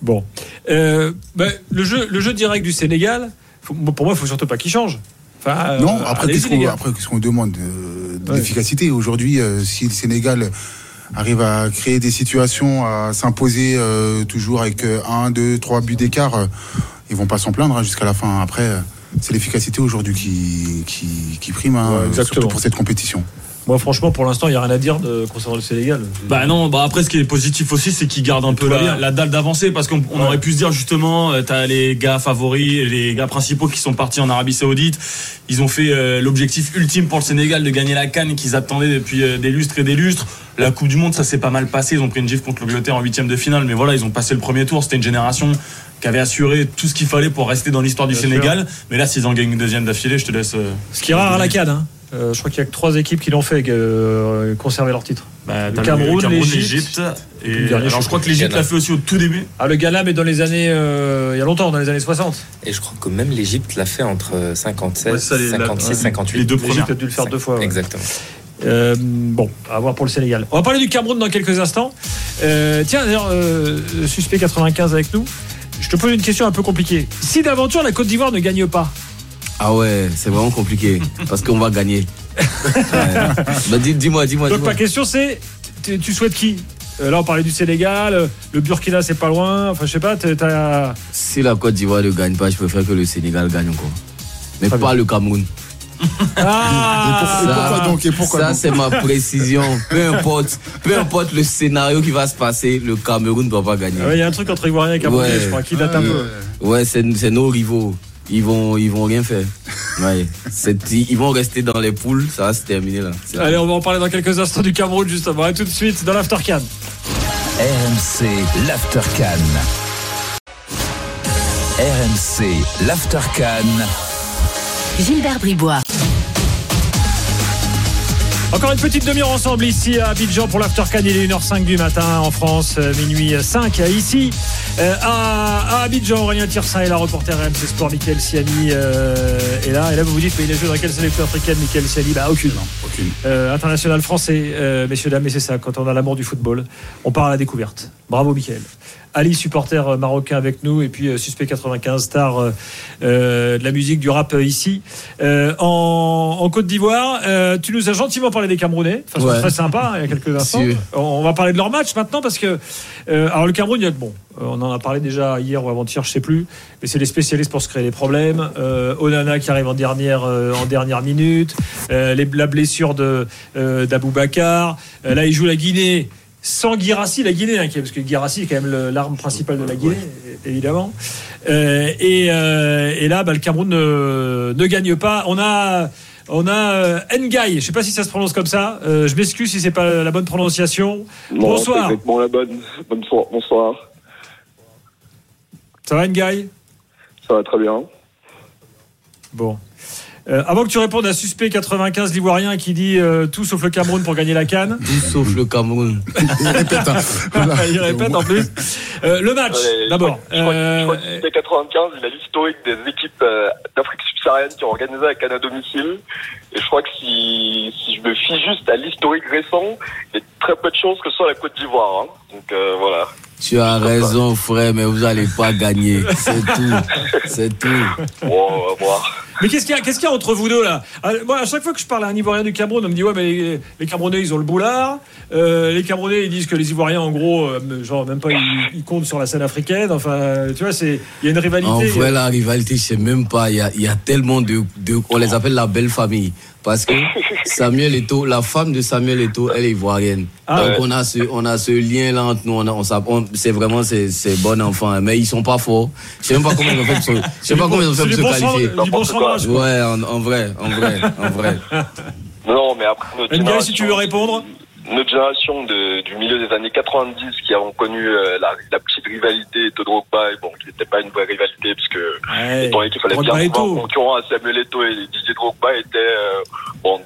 Bon. Euh, ben, le, jeu, le jeu direct du Sénégal, faut- pour moi, il faut surtout pas qu'il change. Enfin, euh, Non, après, qu'est-ce qu'on après, qu'est-ce qu'on demande euh, de Ouais. l'efficacité Aujourd'hui, euh, si le Sénégal arrive à créer des situations, à s'imposer euh, toujours avec euh, un, deux, trois buts d'écart, euh, ils vont pas s'en plaindre hein, jusqu'à la fin. Après, euh, c'est l'efficacité aujourd'hui qui, qui, qui prime, hein, Ouais, exactement. surtout pour cette compétition. Moi, franchement, pour l'instant, il n'y a rien à dire de, concernant le Sénégal. Bah non, bah après ce qui est positif aussi, c'est qu'ils gardent un peu la, dalle d'avancée parce qu'on on aurait pu se dire justement, euh, t'as les gars favoris, les gars principaux qui sont partis en Arabie Saoudite, ils ont fait euh, l'objectif ultime pour le Sénégal de gagner la canne qu'ils attendaient depuis euh, des lustres et des lustres. La Coupe du Monde, ça s'est pas mal passé, ils ont pris une gifle contre l'Angleterre en huitième de finale, mais voilà, ils ont passé le premier tour, c'était une génération qui avait assuré tout ce qu'il fallait pour rester dans l'histoire du Bien sûr. Sénégal. Mais là, s'ils en gagnent une deuxième d'affilée, je te laisse. euh, Ce qui est rare à la CAN. Hein. Euh, je crois qu'il y a que trois équipes qui l'ont fait euh, conserver leur titre. Bah, le Cameroun, l'Égypte. Et alors, je crois que l'Égypte l'a fait aussi au tout début. Ah, le Ghana, mais dans les années. euh, il y a longtemps, dans les années 60. Et je crois que même l'Égypte l'a fait entre 57, Ouais, ça, les- la- 56, ouais. 58. Les deux premières. a dû le faire deux fois. ouais. Exactement. Euh, bon, à voir pour le Sénégal. On va parler du Cameroun dans quelques instants. Euh, tiens, d'ailleurs, euh, suspect 95 avec nous. Je te pose une question un peu compliquée. Si d'aventure la Côte d'Ivoire ne gagne pas, Ah ouais, c'est vraiment compliqué. parce qu'on va gagner. (laughs) Bah, dis- dis-moi, dis-moi, donc ma question c'est, tu, souhaites qui? Euh, Là, on parlait du Sénégal, euh, le Burkina, c'est pas loin. Enfin, je sais pas. t'as- Si la Côte d'Ivoire ne gagne pas, je préfère que le Sénégal gagne encore. Mais Très pas le Cameroun. Ah Et pourquoi donc Et pourquoi ça donc c'est ma précision. Peu importe, peu importe le scénario qui va se passer, le Cameroun ne doit pas gagner. Ouais, Il y a un truc entre Ivoiriens et Camerounais, Ouais. je crois, qui date un peu. Ouais, c'est nos rivaux. Ils vont, ils vont rien faire. Ouais. Ils vont rester dans les poules, ça va se terminer là. Allez, on va en parler dans quelques instants du Cameroun, justement. Tout de suite dans l'Aftercan. RMC l'Aftercan. RMC l'Aftercan. Gilbert Bribois. Encore une petite demi-heure ensemble ici à Abidjan pour l'Aftercan. Il est 1h05 du matin en France, euh, minuit 5 ici. Euh, à, à Abidjan, Aurélien Tirsin est là, reporter RMC Sport, Michael Siani euh, est là. Et là, vous vous dites, mais il a joué dans quelle sélection africaine, Michael Siani? Bah, aucune. Aucune. Euh, international français, euh, messieurs, dames, et c'est ça, quand on a l'amour du football, on part à la découverte. Bravo, Michael. Ali, supporter euh, marocain avec nous, et puis euh, Suspect 95, star euh, de la musique, du rap ici. En, en Côte d'Ivoire, tu nous as gentiment parlé des Camerounais, de façon Ouais. très sympa, hein, il y a quelques (laughs) instants. On, va parler de leur match maintenant, parce que. alors, le Cameroun, il y a. Bon, on en a parlé déjà hier ou avant-hier, je sais plus, mais c'est des spécialistes pour se créer des problèmes. Euh, Onana qui arrive en dernière, euh, en dernière minute, euh, les- la blessure de d'Aboubacar. Là, il joue la Guinée sans Guirassi, la Guinée, hein, parce que Guirassi est quand même l'arme principale de la Guinée, évidemment. Euh, et, euh, et là, bah, le Cameroun ne, ne gagne pas. On a. On a euh, Ngaï, je sais pas si ça se prononce comme ça. Euh, je m'excuse si c'est pas la bonne prononciation. Bonsoir. C'est exactement la bonne. Bonsoir. Bonsoir. Ça va Ngaï? Ça va très bien. Bon. Euh, avant que tu répondes à Suspect 95 l'Ivoirien qui dit euh, tout sauf le Cameroun pour gagner la canne. Tout sauf le Cameroun. Il répète. hein. Voilà. (laughs) Il répète en plus. Euh, le match, Ouais, d'abord. Je crois, je crois Euh, que c'était 95, il a l'historique des équipes euh, d'Afrique subsaharienne qui ont organisé la canne à domicile. Et je crois que si, si je me fie juste à l'historique récent, il y a très peu de chances que ce soit la Côte d'Ivoire. hein. Donc euh, voilà. Tu as raison, frère, mais vous n'allez pas gagner. C'est tout. C'est tout. Bon, on va voir. Mais qu'est-ce qu'il y, a- qu'est-ce qu'il y a entre vous deux là Ah, Moi, à chaque fois que je parle à un Ivoirien du Cameroun, on me dit ouais, mais les, les Camerounais ils ont le boulard. Euh, les Camerounais ils disent que les Ivoiriens en gros, euh, genre même pas ils, ils comptent sur la scène africaine. Enfin, tu vois, c'est il y a une rivalité. En vrai, la rivalité, je sais même pas. Il y a, il y a tellement de, de- On les appelle la belle famille. Parce que Samuel Eto'o, la femme de Samuel Eto'o, elle est ivoirienne. Ah Donc ouais. on a ce, on a ce lien-là entre nous. On on c'est vraiment ces, ces bons enfants. hein. Mais ils sont pas forts. Je sais même pas comment ils ont fait pour se, je sais pas comment ils ont fait C'est pour du se qualifier. du bon. Ouais, en, en vrai, en vrai, en vrai. Non, mais après, notre si tu veux répondre. Notre génération de, du milieu des années 90 qui avons connu euh, la, la petite rivalité de Drogba, et bon, qui n'était pas une vraie rivalité parce que Ouais. étant donné qu'il fallait Drogba bien trouver un concurrent à Samuel Eto'o et Didier Drogba était euh, bon,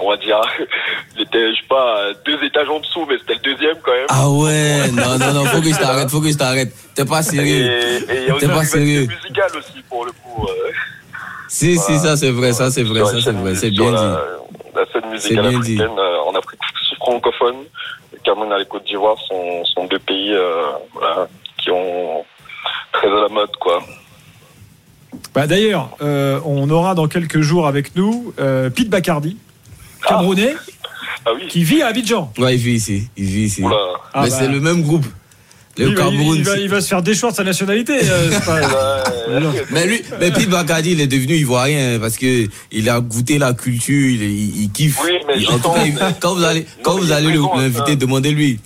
on va dire, (laughs) il était je sais pas deux étages en dessous, mais c'était le deuxième quand même. Ah ouais, non, non, non, faut que je t'arrête, faut que je t'arrête. T'es pas sérieux. et T'es pas sérieux. musicale aussi pour le coup. euh, Si, si, ça c'est vrai, ça c'est vrai, ça c'est vrai, c'est bien dit. La scène musicale africaine euh, en Afrique francophone, le Cameroun et la Côte d'Ivoire sont, sont deux pays euh, voilà, qui ont très à la mode quoi. Bah, D'ailleurs, euh, on aura dans quelques jours avec nous euh, Pete Bacardi, Camerounais, Ah oui. qui vit à Abidjan. Ouais, il vit ici, il vit ici. Ah Mais bah. c'est le même groupe. Le il, va, il- Cameroun. il va- c'est- il va se faire déchoir de sa nationalité. euh, pas- (laughs) Mais lui, mais Pete Bacardi, il est devenu ivoirien parce que il a goûté la culture, il, il, il kiffe. Oui, mais Il- en tout justement, cas, il- mais- quand vous allez, quand vous l'inviter, demandez-lui.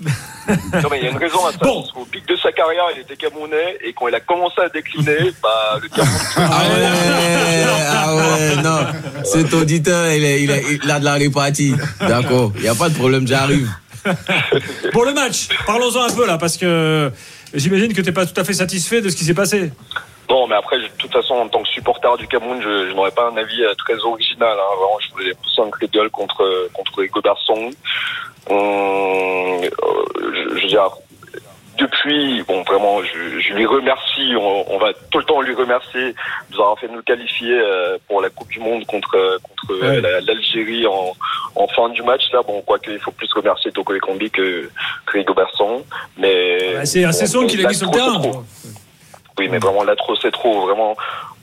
Non, mais il y a une raison à ça. parce qu'au pic de sa carrière, il était camerounais et quand il a commencé à décliner, bah, le Cameroun. Ah ouais, ah ouais, non. Cet auditeur, il, est- il, est- il a de la répartie. D'accord, il n'y a pas de problème, j'arrive. (laughs) Pour le match, parlons-en un peu là, parce que j'imagine que tu n'es pas tout à fait satisfait de ce qui s'est passé. Non, mais après, de toute façon, en tant que supporter du Cameroun, je, n'aurais pas un avis euh, très original. Hein. Vraiment, je voulais pousser un cri de gueule contre, contre Hugo Garçon. On- euh, je, je veux dire, depuis, bon, vraiment, je, je lui remercie. On, on va tout le temps lui remercier de nous avoir fait nous qualifier euh, pour la Coupe du Monde contre, contre euh, Ouais. la- l'Algérie en, en fin du match. Là, bon, quoique il faut plus remercier Toko Ekambi que, que Hugo Garçon. Mais Bah, c'est assez son bon, qu'il a mis sur le terrain. Oui, mais vraiment, là, trop, c'est trop. Vraiment,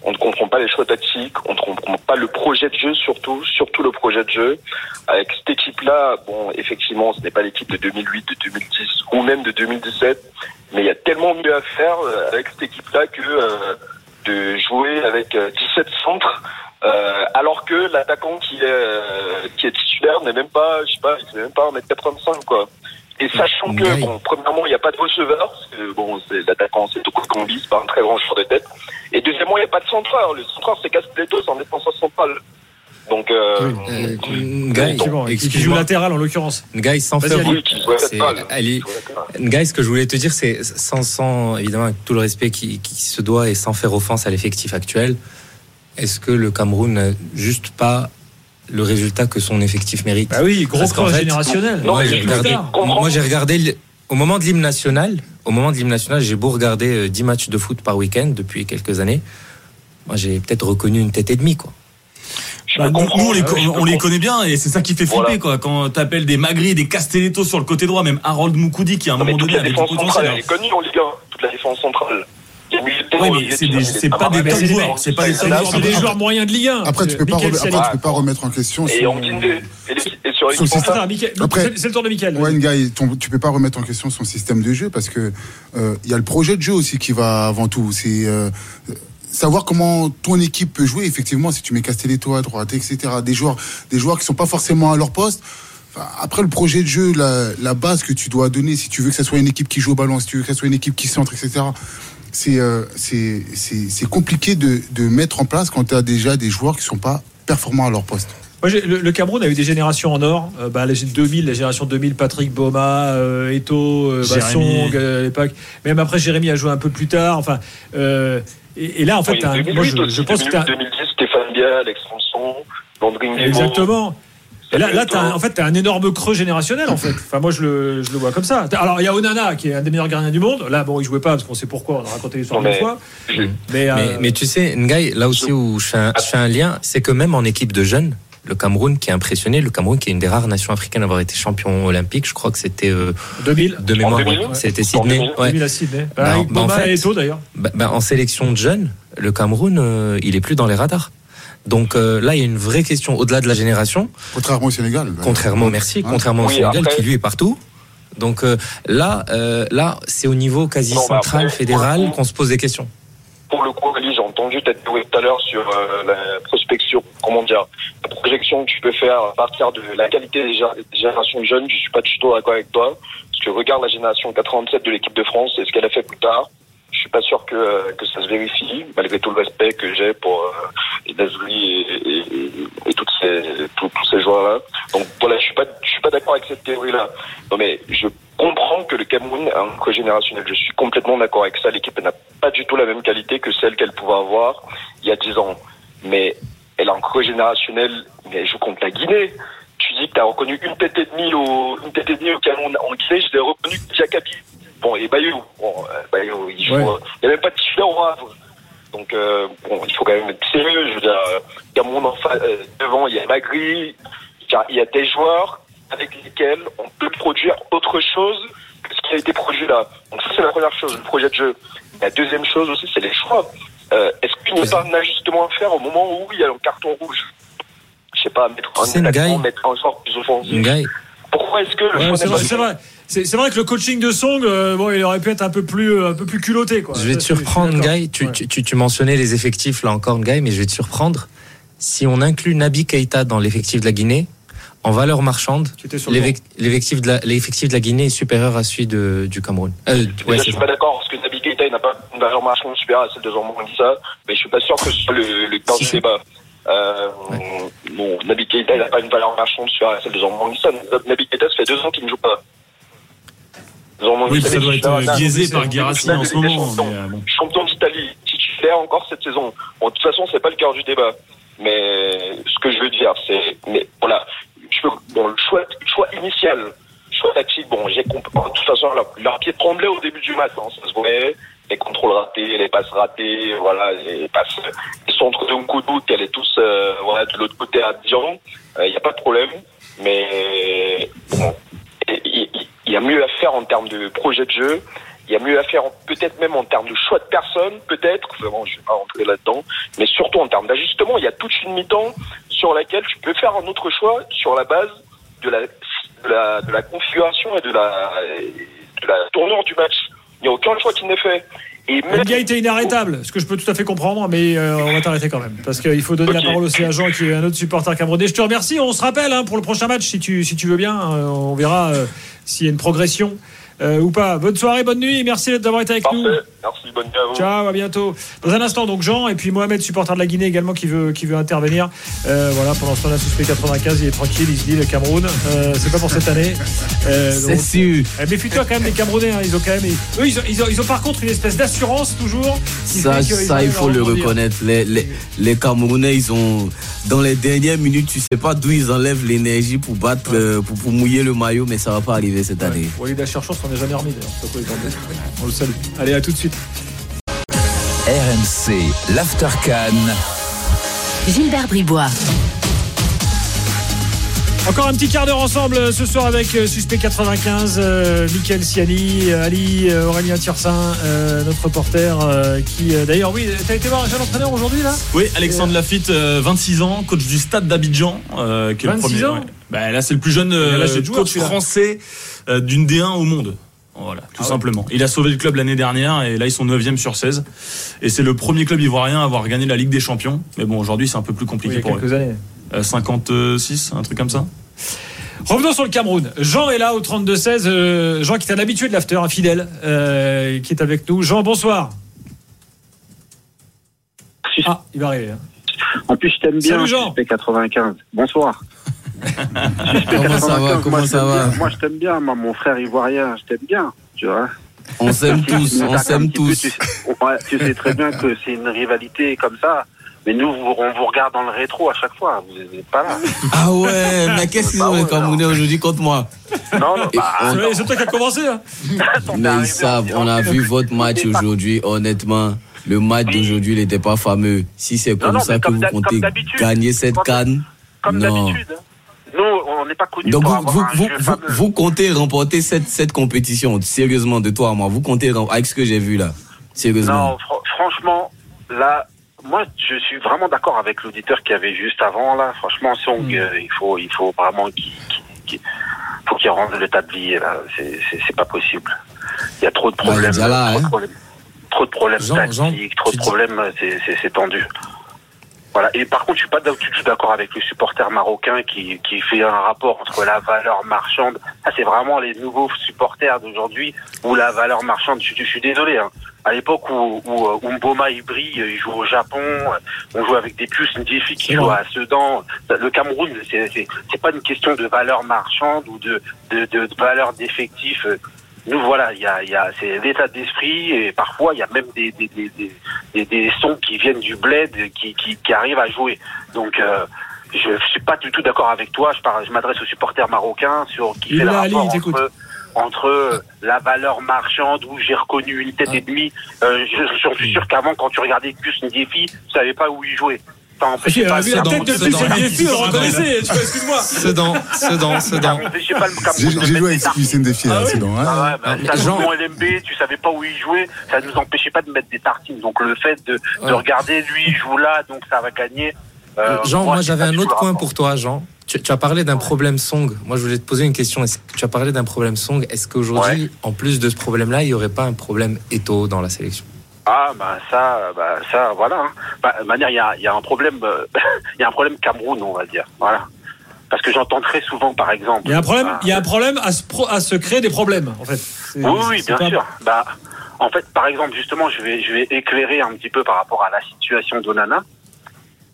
on ne comprend pas les choix tactiques, on ne comprend pas le projet de jeu, surtout, surtout le projet de jeu. Avec cette équipe-là, bon, effectivement, ce n'est pas l'équipe de 2008, de 2010 ou même de 2017, mais il y a tellement mieux à faire euh, avec cette équipe-là que euh, de jouer avec euh, 17 centres. euh, alors que l'attaquant qui est euh, qui est titulaire n'est même pas, je sais pas, il fait même pas 1m85 quoi. Et sachant que, bon, premièrement, il n'y a pas de receveur, parce que, bon, c'est l'attaquant, c'est Toko Combi, c'est pas un très grand joueur de tête. Et deuxièmement, il n'y a pas de centreur. Le centreur, c'est Castelletto, c'est en défenseur central. Donc, euh, Guy, Effectivement, qui joue latéral en l'occurrence. Guy, sans faire. Oui. Ali. Guy, ce que je voulais te dire, c'est sans, sans, évidemment, avec tout le respect qui, qui se doit et sans faire offense à l'effectif actuel, est-ce que le Cameroun n'a juste pas le résultat que son effectif mérite Bah oui, gros fait, générationnel. Moi, Non, j'ai mais regardé, tard. moi, j'ai regardé au moment de l'hymne national. Au moment de l'hymne national, j'ai beau regarder euh, 10 matchs de foot par week-end depuis quelques années. Moi, j'ai peut-être reconnu une tête et demie, quoi. Bah, nous, nous, on, les, on connaît bien et c'est ça qui fait flipper Voilà. quoi. Quand t'appelles des Magri, des Castelletto sur le côté droit, même Harold Moukoudi qui à un Non, moment donné la avait du défense centrale, potentiel. elle est connue en Ligue 1. Toute la défense centrale. Oui, mais c'est des- pas pas des c'est des joueurs, c'est pas des joueurs. moyens de Ligue 1. Après, tu peux pas, remettre- Sally. après, tu peux pas remettre en question. Son- système- Après- c'est le tour de Michael. Ouais, Nguy, ton- tu peux pas remettre en question son système de jeu parce que euh, il y a le projet de jeu aussi qui va avant tout. C'est euh, savoir comment ton équipe peut jouer. Effectivement, si tu mets Castelletto à droite, etc. Des joueurs, des joueurs qui sont pas forcément à leur poste. Enfin, Après le projet de jeu, la, la base que tu dois donner, si tu veux que ça soit une équipe qui joue au ballon, si tu veux que ça soit une équipe qui centre, etc. C'est euh, c'est c'est c'est compliqué de, de mettre en place quand tu as déjà des joueurs qui sont pas performants à leur poste. Moi, le, le Cameroun a eu des générations en or. Euh, bah, les 2000, la génération 2000, Patrick Boma, euh, Eto, euh, Jérémy. Bassong, à l'époque. Même après, Jérémy a joué un peu plus tard. Enfin, euh, et, et là, en fait, Oui, t'as un- 2008 moi, je, je pense que 2008, t'as- 2010, Stéphane Biel, Alex Sanson, Landry. Exactement. Et là, là longtemps. en fait, t'as un énorme creux générationnel, en fait. Enfin, moi, je le, je le vois comme ça. Alors, il y a Onana, qui est un des meilleurs gardiens du monde. Là, bon, il jouait pas parce qu'on sait pourquoi. On a raconté l'histoire une mais- fois. Je- Mais, euh, Mais, tu sais, Ngaï, là aussi où je fais un, je fais un lien, c'est que même en équipe de jeunes, le Cameroun qui est impressionné, le Cameroun qui est une des rares nations africaines à avoir été champion olympique, je crois que c'était euh, 2000. de mémoire, 2000, ouais, c'était En Sydney. 2000, ouais. 2000 à Sydney. Bah, bah, en fait- et. Bah, bah, en sélection de jeunes, le Cameroun, euh, il est plus dans les radars. Donc euh, là, il y a une vraie question au-delà de la génération. Contrairement au Sénégal. Contrairement, merci, Hein contrairement au Oui, Sénégal après- qui lui est partout. Donc euh, là, euh, là, c'est au niveau quasi Non, central, après, fédéral, qu'on se pose des questions. Pour le coup, Ali, j'ai entendu ta théorie tout à l'heure sur euh, la prospection, comment dire, la projection que tu peux faire à partir de la qualité des, des générations jeunes. Je suis pas du tout d'accord avec toi. Parce que regarde la génération 87 de l'équipe de France et ce qu'elle a fait plus tard. Je suis pas sûr que, que ça se vérifie, malgré tout le respect que j'ai pour euh, et, et, toutes ces, tous, ces joueurs-là. Donc voilà, je suis pas, je suis pas d'accord avec cette théorie-là. Non mais je comprends que le Cameroun a un creux générationnel. Je suis complètement d'accord avec ça. L'équipe n'a pas du tout la même qualité que celle qu'elle pouvait avoir il y a 10 ans. Mais elle a un creux générationnel, mais elle joue contre la Guinée. Tu dis que tu as reconnu une tête et demie au, une tête et demie au Cameroun. En Guinée, je l'ai reconnu Diakabi. Bon, et Bayou. Bon, euh, Bayou, il joue. Ouais. euh, Il n'y a même pas de titulaire au. Donc, euh, bon, il faut quand même être sérieux. Je veux dire, euh, Cameroun en fa- euh, devant, il y a Magri. Il y a- Il y a des joueurs avec lesquels on peut produire autre chose que ce qui a été produit là. Donc ça, c'est la première chose, le projet de jeu. La deuxième chose aussi, c'est les choix. Euh, Est-ce qu'il n'y a pas un ajustement à faire au moment où il y a un carton rouge? Je sais pas, mettre un attaquant, mettre un joueur plus offensif. Pourquoi est-ce que le Ouais, choix n'est vrai, vrai. C'est vrai que le coaching de Song, euh, bon, il aurait pu être un peu plus, euh, un peu plus culotté, quoi. Je vais te surprendre. Guy. Tu, tu, tu- tu mentionnais les effectifs, là encore, Guy, mais je vais te surprendre. Si on inclut Nabi Keita dans l'effectif de la Guinée, en valeur marchande, l'effectif de, la- l'effectif de la Guinée est supérieur à celui de, du Cameroun. Euh, ouais, je suis pas d'accord parce que Nabi Keita il n'a pas une valeur marchande supérieure à celle de Jean dit ça, mais je suis pas sûr que ce soit le, le cœur du débat. Euh, bon, Nabi Keita il n'a pas une valeur marchande supérieure à celle de Jean. Nabi Keita ça fait deux ans qu'il ne joue pas. Oui, ça doit être euh, biaisé par Guérassi en ce moment. euh, champion d'Italie, titulaire encore cette saison. Bon, de toute façon, c'est pas le cœur du débat. Mais ce que je veux dire, c'est, mais voilà, bon, le choix, choix initial, choix tactique, bon, j'ai compris. De toute façon, leur, leur pied tremblait au début du match, hein, ça se voyait. Les contrôles ratés, les passes ratées, voilà, les passes, les centres de Nkoudou qui allaient tous, euh, voilà, de l'autre côté à Dijon. Il n'y a pas de problème. Mais, bon, il- y a mieux à faire en termes de projet de jeu. Il y a mieux à faire peut-être même en termes de choix de personnes, peut-être. Vraiment, je vais pas rentrer là-dedans. Mais surtout en termes d'ajustement, il y a toute une mi-temps sur laquelle tu peux faire un autre choix sur la base de la, de la, de la configuration et de la, de la tournure du match. Il n'y a aucun choix qui n'est fait. Et même, Ngaï était inarrêtable, ce que je peux tout à fait comprendre, mais euh, on va t'arrêter quand même. Parce qu'il faut donner la parole aussi à Jean, qui est un autre supporter camerounais. Je te remercie, on se rappelle hein, pour le prochain match, si tu, si tu veux bien. Euh, on verra euh, s'il y a une progression euh, ou pas. Bonne soirée, bonne nuit, merci d'avoir été avec nous. merci, bonne nuit à vous. Ciao, à bientôt. Dans un instant, donc Jean et puis Mohamed, supporter de la Guinée également, qui veut, qui veut intervenir. Euh, voilà, pendant ce temps-là, suspect 95, il est tranquille, il se dit le Cameroun, euh, c'est pas pour cette année. Euh, C'est sûr. euh, Méfie-toi quand même des Camerounais, hein, ils ont quand même. Eux, ils ont, ils ont, ils ont par contre une espèce d'assurance toujours. Ça, ça, il faut le reconnaître. Les, les, les Camerounais, ils ont, dans les dernières minutes, tu sais pas d'où ils enlèvent l'énergie pour battre, pour, pour mouiller le maillot, mais ça va pas arriver cette année. Walid Acharchon s'en est jamais remis d'ailleurs. On le salue. Allez, à tout de suite. RMC, l'Aftercan. Gilbert Bribois. Encore un petit quart d'heure ensemble euh, ce soir avec euh, Suspect 95, euh, Mickaël Siani, euh, Ali, Aurélien Tirsin, euh, notre reporter euh, qui euh, d'ailleurs, oui, t'as été voir un jeune entraîneur aujourd'hui là? Oui, Alexandre Lafitte, euh, 26 ans, coach du Stade d'Abidjan. euh, qui est le 26 premier, ans ouais. Bah, Là, c'est le plus jeune euh, de joueur, coach français euh, d'une D1 au monde. Voilà, tout simplement. Il a sauvé le club l'année dernière et là ils sont 9e sur 16. Et c'est le premier club ivoirien à avoir gagné la Ligue des Champions. Mais bon, aujourd'hui c'est un peu plus compliqué Oui, il y a pour quelques eux. années. Euh, 56, un truc comme ça. Revenons sur le Cameroun. Jean est là au 32-16. euh, Jean qui est un habitué de l'after, un fidèle, euh, qui est avec nous. Jean, bonsoir. Ah, il va arriver. hein. En plus, je t'aime bien, Salut, Jean. Suspect 95. Bonsoir. Comment ça va 95, Comment moi, je ça t'aime va bien. Moi, je t'aime bien, moi, mon frère ivoirien, je t'aime bien, tu vois. On s'aime tous, on s'aime peu, tous. Tu sais, ouais, tu sais très bien que c'est une rivalité comme ça. Mais nous, on vous regarde dans le rétro à chaque fois. Vous n'êtes pas là. Ah ouais, mais qu'est-ce qu'ils ont les Camerounais aujourd'hui contre moi Non, non, bah, on- C'est- toi qui as commencé. Hein. (laughs) Mais ils savent, on a vu votre match aujourd'hui, honnêtement. Le match d'aujourd'hui, il n'était pas fameux. Si c'est comme non, ça que comme vous comptez gagner cette canne, comme non. d'habitude. hein. Nous, on n'est pas connus Donc pour vous, avoir vous, un vous, jeu vous, fameux. vous comptez remporter cette, cette compétition, sérieusement, de toi à moi. Vous comptez, avec ce que j'ai vu là, sérieusement. Non, fr- franchement, là, moi, je suis vraiment d'accord avec l'auditeur qui avait juste avant, là. Franchement, Song, Hmm. euh, il faut, il faut vraiment qu'il, qu'il- qu'il- faut qu'il rende le tablier, là. C'est, pas possible. Il y a trop de Bah, problèmes. là, trop, de hein. problèmes trop de problèmes Jean- tactiques, Jean, trop de problèmes, c'est, c'est tendu. Voilà. Et par contre, je suis pas du tout d'accord avec le supporter marocain qui, qui fait un rapport entre la valeur marchande. Ça, c'est vraiment les nouveaux supporters d'aujourd'hui ou la valeur marchande. Je, je suis désolé. Hein. À l'époque où, où, où Mboma il brille, il joue au Japon, on joue avec des puces, une défi qui joue à Sedan. Le Cameroun, c'est pas une question de valeur marchande ou de de, de, de valeur d'effectif. Nous voilà, il y a, il y a c'est l'état d'esprit et parfois il y a même des des, des, des, des, sons qui viennent du bled qui, qui, qui arrivent à jouer. Donc euh, je suis pas du tout d'accord avec toi. Je, parle- je m'adresse aux supporters marocains sur qui fait le rapport entre entre euh, la valeur marchande où j'ai reconnu une tête et demie. Euh, je, je suis sûr qu'avant, quand tu regardais plus une défi, tu savais pas où il jouait. Il a pas vu la le tête de défi, on reconnaissait. Excuse-moi. Sedan, Sedan, Sedan. Empêchait pas le Cameroun J'ai j'ai joué avec. Ah hein. ouais, bah, ça. LMB, tu savais pas où il jouait, ça nous empêchait pas de mettre des tartines. Donc le fait de, regarder lui il joue là, donc ça va gagner. euh, Jean, moi j'avais un autre point pour toi, Jean. Tu, tu as parlé d'un problème song. Moi je voulais te poser une question. Est-ce que tu as parlé d'un problème song? Est-ce qu'aujourd'hui, en plus de ce problème-là, il n'y aurait pas un problème Eto dans la sélection? Ah bah ça, bah ça, voilà. hein. Bah, de manière, il y a, il y a un problème, euh, (laughs) il y a un problème Cameroun, on va dire. Voilà. Parce que j'entends très souvent, par exemple. Il y a un problème, bah, il y a un problème à se, pro- à se créer des problèmes, en fait. Oui, oui, bien pas- sûr. Bah, en fait, par exemple, justement, je vais, je vais éclairer un petit peu par rapport à la situation d'Onana.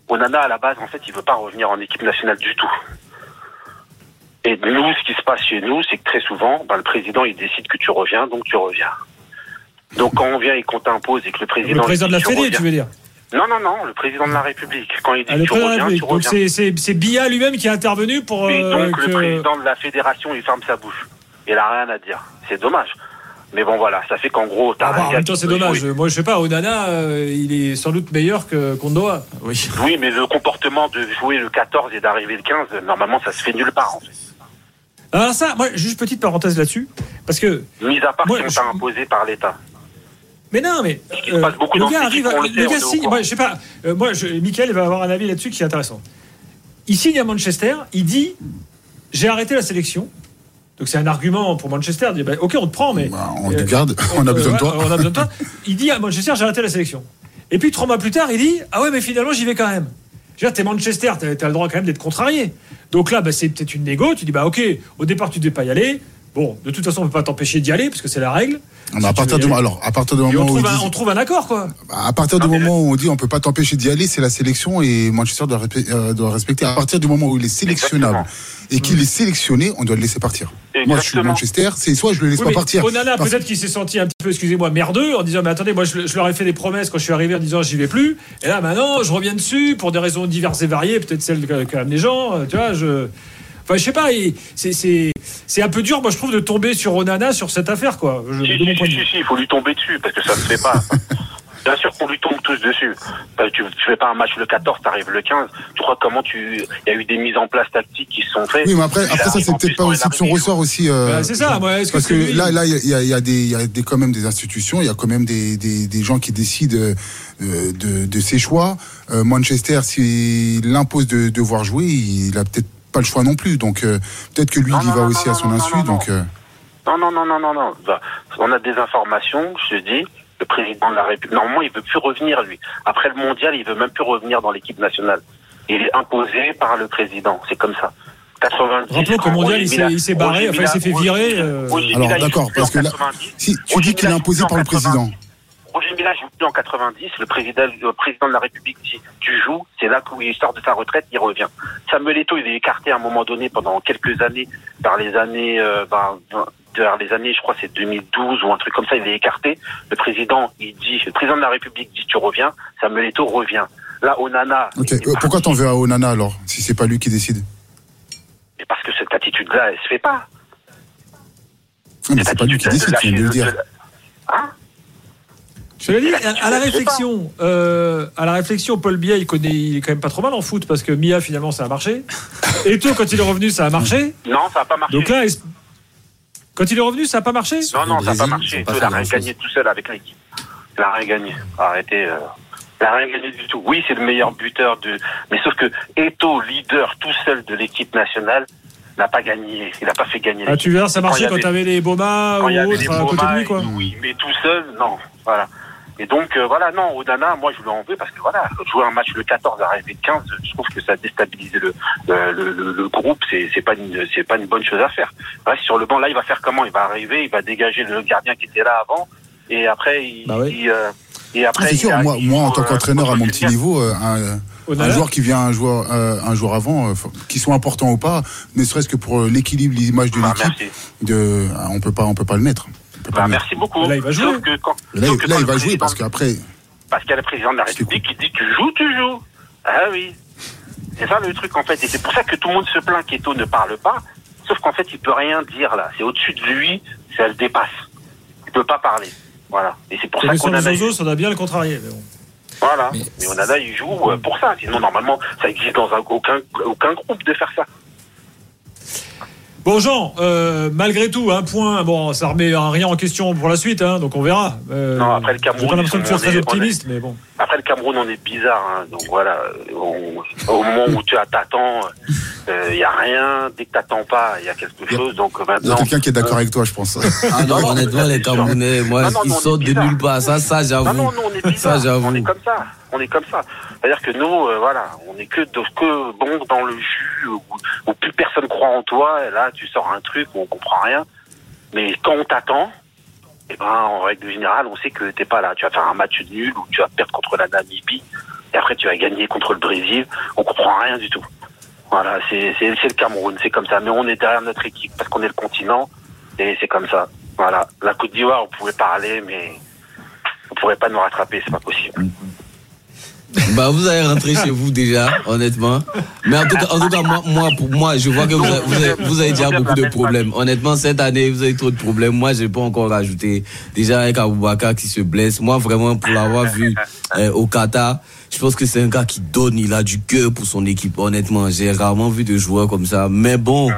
Onana, à la base, en fait, il veut pas revenir en équipe nationale du tout. Et nous, ce qui se passe chez nous, c'est que très souvent, bah, le président, il décide que tu reviens, donc tu reviens. Donc quand on vient et qu'on t'impose et que le président... Le président de la Fédé, tu veux dire Non, non, non, le président de la République. Quand il dit Ah, le tu reviens, tu. Donc reviens. c'est- Bia lui-même qui est intervenu pour Et euh, donc le président de la fédération, il ferme sa bouche. Il a rien à dire. C'est dommage. Mais bon, voilà, ça fait qu'en gros, t'as Ah, bah, en même temps, c'est dommage. jouer. Moi, je sais pas, Onana, euh, il est sans doute meilleur que Kondoa. Oui. Oui, mais le comportement de jouer le 14 et d'arriver le 15, normalement, ça se fait nulle part, en fait. Alors ça, moi, juste petite parenthèse là-dessus, parce que. Mis à part Moi, si on je- t'a imposé par l'État. Mais non, mais passe beaucoup le gars arrive, à- le gars signe. Moi, je sais pas. euh, moi, je, Michael va avoir un avis là-dessus qui est intéressant. Il signe à Manchester. Il dit, j'ai arrêté la sélection. Donc c'est un argument pour Manchester. Il dit, bah, ok, on te prend, mais Bah, on te garde, on a besoin de toi. on a besoin de toi. (laughs) Il dit à Manchester, j'ai arrêté la sélection. Et puis trois mois plus tard, il dit, ah ouais, mais finalement, j'y vais quand même. Je veux dire, t'es Manchester, t'as as le droit quand même d'être contrarié. Donc là, bah, c'est peut-être une négo. Tu dis, bah ok, au départ, tu devais pas y aller. Bon, de toute façon, on peut pas t'empêcher d'y aller parce que c'est la règle. Mais à partir aller. alors à partir du on moment où trouve, un, on trouve un accord, quoi. à partir du moment où on dit on peut pas t'empêcher d'y aller, c'est la sélection et Manchester doit, respect- euh, doit respecter. À partir du moment où il est sélectionnable et qu'il est sélectionné, on doit le laisser partir. Moi, je suis Manchester, c'est soit je le laisse Oui, pas partir. Onana, parce- peut-être qu'il s'est senti un petit peu, excusez-moi, merdeux en disant Mais attendez, moi je, je leur ai fait des promesses quand je suis arrivé en disant J'y vais plus. Et là maintenant, je reviens dessus pour des raisons diverses et variées, peut-être celles qu'aiment les gens. euh, Tu vois, je. Enfin, je sais pas, c'est- c'est c'est un peu dur, moi je trouve, de tomber sur Onana sur cette affaire, quoi. Je- Si, de mon si, point de si, vue. si, si, il faut lui tomber dessus, parce que ça se fait pas. (laughs) Bien sûr qu'on lui tombe tous dessus. Que tu, tu fais pas un match le 14, t'arrives le 15. Tu crois comment tu. Il y a eu des mises en place tactiques qui se sont faites. Oui, mais après, après ça, c'est peut-être pas aussi de son ressort aussi. euh, Bah, c'est ça, que parce que là, là, il y a, y a des, il y a des, quand même des institutions, il y a quand même des, des, des gens qui décident euh, de, de ses choix. Euh, Manchester, s'il impose de devoir jouer, il a peut-être pas le choix non plus. Donc euh, peut-être que lui, il y va aussi à son insu. Donc euh, Non, non, non, non, non, non. Bah, On a des informations, je te dis. Le président de la République, normalement, il veut plus revenir, lui. Après le mondial, il veut même plus revenir dans l'équipe nationale. Il est imposé par le président. C'est comme ça. 90. Rappelons qu'au mondial, il s'est- barré, enfin, il s'est fait virer. euh, alors d'accord, parce que là, 90. si tu dis qu'il est imposé par le président. Roger Mila joue plus en 90. Le président, le président de la République dit tu joues, c'est là où il sort de sa retraite, il revient. Samuel Eto'o, il est écarté à un moment donné pendant quelques années, vers les années, euh, ben, vers les années, je crois, c'est 2012 ou un truc comme ça, il est écarté. Le président, il dit, le président de la République dit tu reviens. Samuel Eto'o revient. Là, Onana, ok, euh, pourquoi t'en veux à Onana alors, si c'est pas lui qui décide? C'est parce que cette attitude-là, elle se fait pas. Ah, Mais c'est pas lui qui décide, tu viens de le dire. Je te l'ai dit, à, à la réflexion, euh, à la réflexion, Paul Biya, il connaît, il est quand même pas trop mal en foot parce que Mia finalement ça a marché. (laughs) Et toi, quand il est revenu, ça a marché? Non, ça n'a pas marché. Donc là, est- quand il est revenu, ça a pas marché? Non, non, ça n'a pas marché. Il a rien gagné tout seul avec l'équipe. Il a rien gagné. Arrêtez. euh, Il a rien gagné du tout. Oui, c'est le meilleur buteur de. Mais sauf que Eto, leader tout seul de l'équipe nationale, n'a pas gagné. Il n'a pas fait gagner. Ah, tu verras, ça marchait quand avait- t'avais les Boma ou autres à côté de lui, quoi. Oui, mais tout seul, non. Voilà. Et donc, euh, voilà, non, Odana, moi, je lui en veux parce que, voilà, jouer un match le 14 à arriver 15, je trouve que ça déstabilise le, le, le, le groupe. C'est, c'est pas une, c'est pas une bonne chose à faire. Ouais, sur le banc, là, il va faire comment? Il va arriver, il va dégager le gardien qui était là avant. Et après, il, Bah oui. il, euh, et après, Ah, c'est sûr, a- moi, il moi en joue, tant euh, qu'entraîneur à mon petit niveau, euh, un, un joueur qui vient un joueur, euh, un joueur avant, euh, qu'ils soient importants ou pas, ne serait-ce que pour euh, l'équilibre, l'image de Bah, l'équipe, de, ah, on peut pas, on peut pas le mettre. On peut pas Bah, merci beaucoup. Là, il va jouer. Sauf que quand, Là, sauf il- que là, quand il le va jouer parce qu'après, Parce qu'il y a le président de la République qui dit tu joues, tu joues. Ah oui. C'est ça le truc en fait. Et c'est pour ça que tout le monde se plaint qu'Eto ne parle pas. Sauf qu'en fait, il peut rien dire là. C'est au-dessus de lui, ça le dépasse. Il peut pas parler. Voilà. Et c'est pour ça que qu'on a Zozo, ça doit bien le contrarier. mais bon. Voilà. Mais Onana, il joue euh, pour ça. Sinon, normalement, ça existe dans un- aucun, aucun groupe de faire ça. Bon Jean, euh, malgré tout, un point, bon, ça remet rien en question pour la suite, hein, donc on verra. Euh, Non, après le Cameroun, pas l'impression que tu très est- optimiste, mais bon. Après, le Cameroun, on est bizarre. hein. Donc voilà, on- au moment où tu t'attends, il n'y a rien. Dès que t'attends pas, il y a quelque chose. Donc euh, il y a maintenant. quelqu'un qui est d'accord avec toi, je pense. Ah non, honnêtement, les Camerounais, moi, Non, non, ils non, on est sortent de bizarre. nulle part. Ça, ça, Non, j'avoue. non, nous, on est bizarre. Ça, j'avoue. on est comme ça. On est comme ça. C'est-à-dire que nous, euh, voilà, on est que, bon dans le jus, où, plus personne croit en toi. Et là, tu sors un truc où on comprend rien. Mais quand on t'attend, eh ben, en règle générale, on sait que t'es pas là. Tu vas faire un match nul ou tu vas perdre contre la Namibie. Et après, tu vas gagner contre le Brésil. On comprend rien du tout. Voilà, c'est le Cameroun, c'est comme ça. Mais on est derrière notre équipe parce qu'on est le continent et c'est comme ça. Voilà. La Côte d'Ivoire, vous pouvez parler, mais vous pourrez pas nous rattraper, c'est pas possible. Bah, vous allez rentrer chez vous déjà, honnêtement. Mais en tout cas, moi, moi, pour moi, je vois que vous avez, vous avez, déjà beaucoup de problèmes. Honnêtement, cette année, vous avez trop de problèmes. Moi, j'ai pas encore rajouté. Déjà, avec Aboubaka qui se blesse. Moi, vraiment, pour l'avoir vu euh, au Qatar, je pense que c'est un gars qui donne. Il a du cœur pour son équipe. Honnêtement, j'ai rarement vu de joueurs comme ça. Mais bon,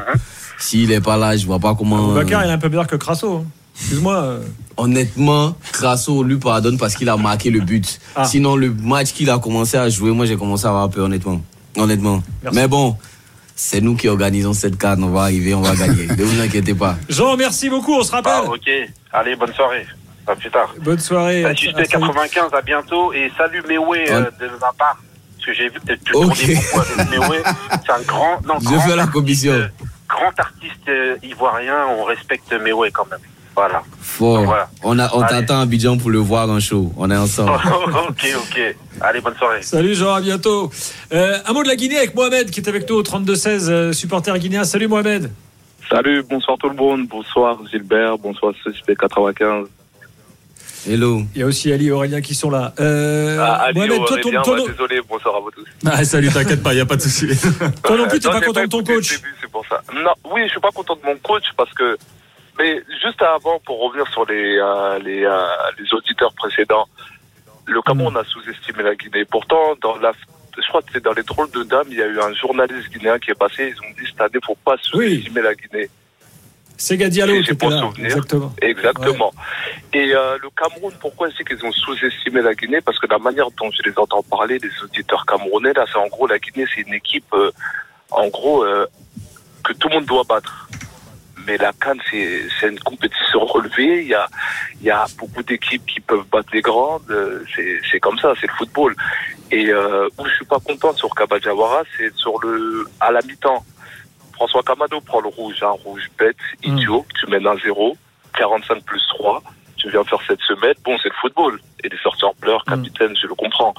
s'il est pas là, je vois pas comment. Bakar, il est un peu meilleur que Crasso. hein. Excuse-moi. euh. Honnêtement, Crasso lui pardonne parce qu'il a marqué le but. Ah. Sinon, le match qu'il a commencé à jouer, moi j'ai commencé à avoir peur, honnêtement. Honnêtement. Mais bon, c'est nous qui organisons cette carte. On va arriver, on va gagner. ne vous inquiétez pas. Jean, merci beaucoup, on se rappelle. Ah, ok. Allez, bonne soirée. À plus tard. Bonne soirée. Euh, Suspect 95, à bientôt. Et salut Mewé euh, de ma part. Parce que j'ai vu tournais beaucoup avec Mewé. C'est un grand. Non, Je grand fais la artiste, commission. euh, Grand artiste euh, ivoirien. On respecte Mewé quand même. Voilà. Fort. Voilà. On, a, on t'attend à Abidjan pour le voir en show. On est ensemble. (laughs) ok, ok. Allez, bonne soirée. Salut Jean, à bientôt. Euh, un mot de la Guinée avec Mohamed qui est avec nous au 32-16, euh, supporter guinéen. Salut Mohamed. Salut, bonsoir tout le monde. Bonsoir Gilbert, bonsoir Suspect 95. Hello. Il y a aussi Ali et Aurélien qui sont là. Euh, Ah, Ali, Mohamed, toi, ton, Aurélien, bah, non- désolé, bonsoir à vous tous. Ah, salut, t'inquiète pas, y a pas de souci. toi non plus, t'es pas content de ton coach. début, c'est pour ça. Non, oui, je suis pas content de mon coach parce que. Mais juste avant, pour revenir sur les, euh, les, euh, les auditeurs précédents, le Cameroun a sous-estimé la Guinée. Pourtant, dans la, je crois que c'est dans les drôles de dames, il y a eu un journaliste guinéen qui est passé. Ils ont dit cette année, faut pas sous-estimer la Guinée. C'est Gadialo qui j'ai était là. souvenir. Exactement. Exactement. Et euh, le Cameroun, pourquoi c'est qu'ils ont sous-estimé la Guinée? Parce que la manière dont je les entends parler, les auditeurs camerounais, là, c'est en gros, la Guinée, c'est une équipe, en gros, que tout le monde doit battre. Mais la Cannes, c'est une compétition relevée. Il y a, il y a beaucoup d'équipes qui peuvent battre les grandes. euh, C'est comme ça, c'est le football. Et euh, où je suis pas content sur Kabadjawara, c'est sur le à la mi-temps. François Camado prend le rouge, un rouge bête, idiot, tu mènes un 0, 45 plus 3, tu viens faire cette semaine, bon c'est le football, et des sorteurs pleurs, capitaine, je le comprends.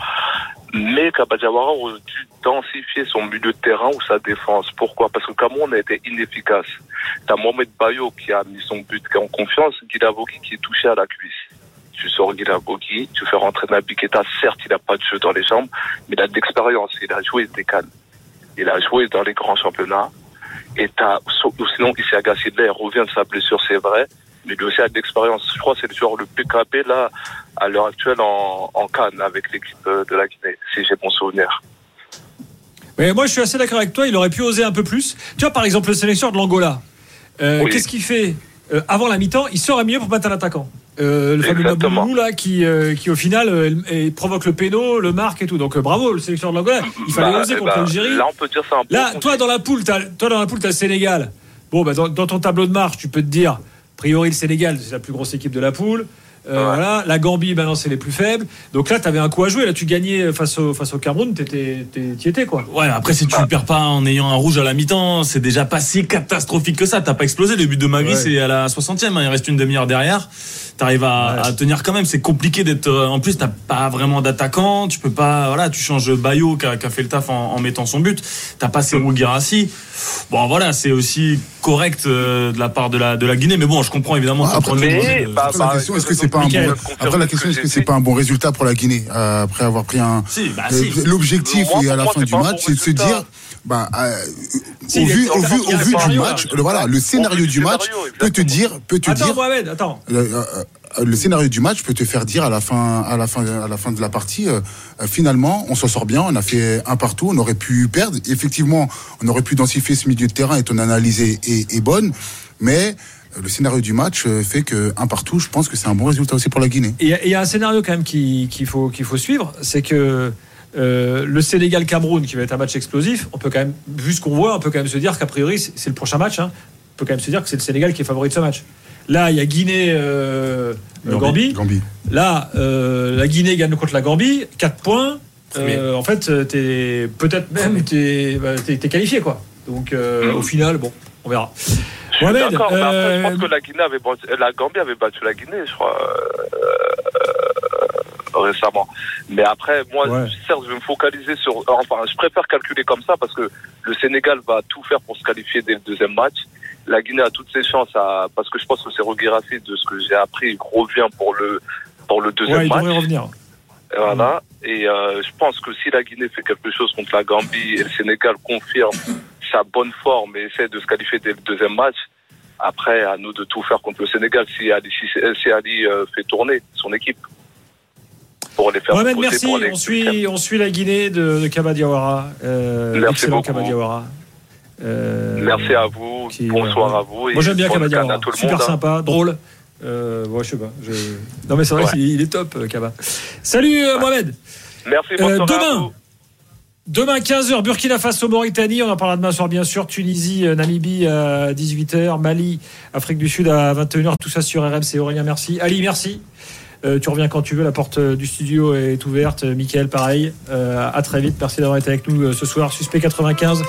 Mais Kabadjawara aurait dû densifier son milieu de terrain ou sa défense. Pourquoi? Parce que Cameroun a été inefficace. T'as Mohamed Bayo qui a mis son but, qui est en confiance, Guidavogi qui est touché à la cuisse. Tu sors Guidavogi, tu fais rentrer Nabi Keita, certes il n'a pas de jeu dans les jambes, mais il a de l'expérience, il a joué des cannes. Il a joué dans les grands championnats. Et t'as, sinon, il s'est agacé de là, il revient de sa blessure, c'est vrai. Mais lui aussi a de l'expérience. Je crois que c'est le joueur le plus capé, là, à l'heure actuelle, en, en Cannes, avec l'équipe euh, de la Guinée, si j'ai bon souvenir. Mais moi, je suis assez d'accord avec toi. Il aurait pu oser un peu plus. Tu vois, par exemple, le sélectionneur de l'Angola. Euh, Oui. Qu'est-ce qu'il fait Euh, avant la mi-temps? Il sort à milieu pour battre un attaquant. Euh, le fameux. Maboulou, là, qui, qui au final provoque le péno, le marque et tout. Donc bravo, le sélectionneur de l'Angola. Il fallait Bah, oser eh contre bah, l'Algérie. Là, on peut dire c'est un bon Là, toi dans la poule, t'as, toi dans la poule, t'as le Sénégal. Bon, bah, dans, dans ton tableau de marche, tu peux te dire, priori le Sénégal, c'est la plus grosse équipe de la poule. Euh, voilà. La Gambie, maintenant, c'est les plus faibles. Donc là, tu avais un coup à jouer. Là, tu gagnais face au, face au Cameroun, t'étais- t'es- t'y étais, quoi. Ouais, après, si tu le perds pas en ayant un rouge à la mi-temps, c'est déjà pas si catastrophique que ça. T'as pas explosé. Le but de Magui, Ouais. c'est à la 60e. hein. Il reste une demi-heure derrière. T'arrives à, à tenir quand même. C'est compliqué d'être. euh, En plus, t'as pas vraiment d'attaquant. Tu peux pas. Voilà, tu changes Bayo qui a, fait le taf en, en mettant son but. T'as pas Serou Guirassi. Bon, voilà, c'est aussi correct euh, de la part de la, de la Guinée. Mais bon, je comprends évidemment. que Après, premier après, la question, est-ce que c'est pas un bon, après la question, est-ce que c'est pas un bon résultat pour la Guinée euh, après avoir pris un Si, bah, si. l'objectif à la fin du match, c'est de se dire bah euh, Si, au vu au vu au vu du match, le- voilà, le scénario du match peut te dire peut te Attends, dire Mohamed, attends. le, euh, euh, le scénario du match peut te faire dire à la fin, à la fin, à la fin de la partie, euh, finalement, on s'en sort bien, on a fait un partout, on aurait pu perdre. Effectivement, on aurait pu densifier ce milieu de terrain et ton analyse est, bonne, mais le scénario du match fait que un partout, je pense que c'est un bon résultat aussi pour la Guinée. Et il y a- un scénario quand même qui- qu'il faut, qu'il faut suivre, c'est que euh, le Sénégal-Cameroun, qui va être un match explosif, on peut quand même, vu ce qu'on voit, on peut quand même se dire qu'a priori, c'est le prochain match. hein. on peut quand même se dire que c'est le Sénégal qui est favori de ce match. Là, il y a Guinée, euh, Gambie. Gambie. Là, euh, la Guinée gagne contre la Gambie, 4 points. Euh, en fait, t'es peut-être même t'es bah, qualifié quoi. Donc euh, au final, bon, on verra. Je suis Mohamed, d'accord, mais après, je pense que la Guinée avait battu- la Gambie avait battu la Guinée, je crois, euh, récemment. Mais après, moi, certes, je vais me focaliser sur. Enfin, je préfère calculer comme ça parce que le Sénégal va tout faire pour se qualifier dès le deuxième match. La Guinée a toutes ses chances à, parce que je pense que c'est Guirassy, de ce que j'ai appris, revient pour le pour le deuxième ouais, il match. devrait revenir. Et Voilà. Et euh, je pense que si la Guinée fait quelque chose contre la Gambie et le Sénégal confirme sa bonne forme et essaie de se qualifier dès le deuxième match, après, à nous de tout faire contre le Sénégal si Ali, si, si Ali euh, fait tourner son équipe pour les faire Mohamed, merci. pour les- On suit, on suit la Guinée de, de Kaba Diawara. Euh, Merci excellent beaucoup. Kaba Diawara. Euh, Merci à vous, qui- bonsoir à vous. et Moi j'aime bien bonne Kaba canne Diawara. à tout le Super monde, hein. sympa, drôle. Euh, ouais, je sais pas. je- Non mais c'est vrai Ouais. qu'il il est top, euh, Kaba. Salut Mohamed. Merci, bonne soirée à demain, vous. Demain 15h, Burkina Faso, Mauritanie. On en parlera demain soir, bien sûr. Tunisie, Namibie à 18h. Mali, Afrique du Sud à 21h. Tout ça sur RMC. Aurélien, merci. Ali, merci. Euh, tu reviens quand tu veux. La porte euh, du studio est ouverte. Euh, Mickaël, pareil. À très vite. Merci d'avoir été avec nous ce soir. Suspect 95.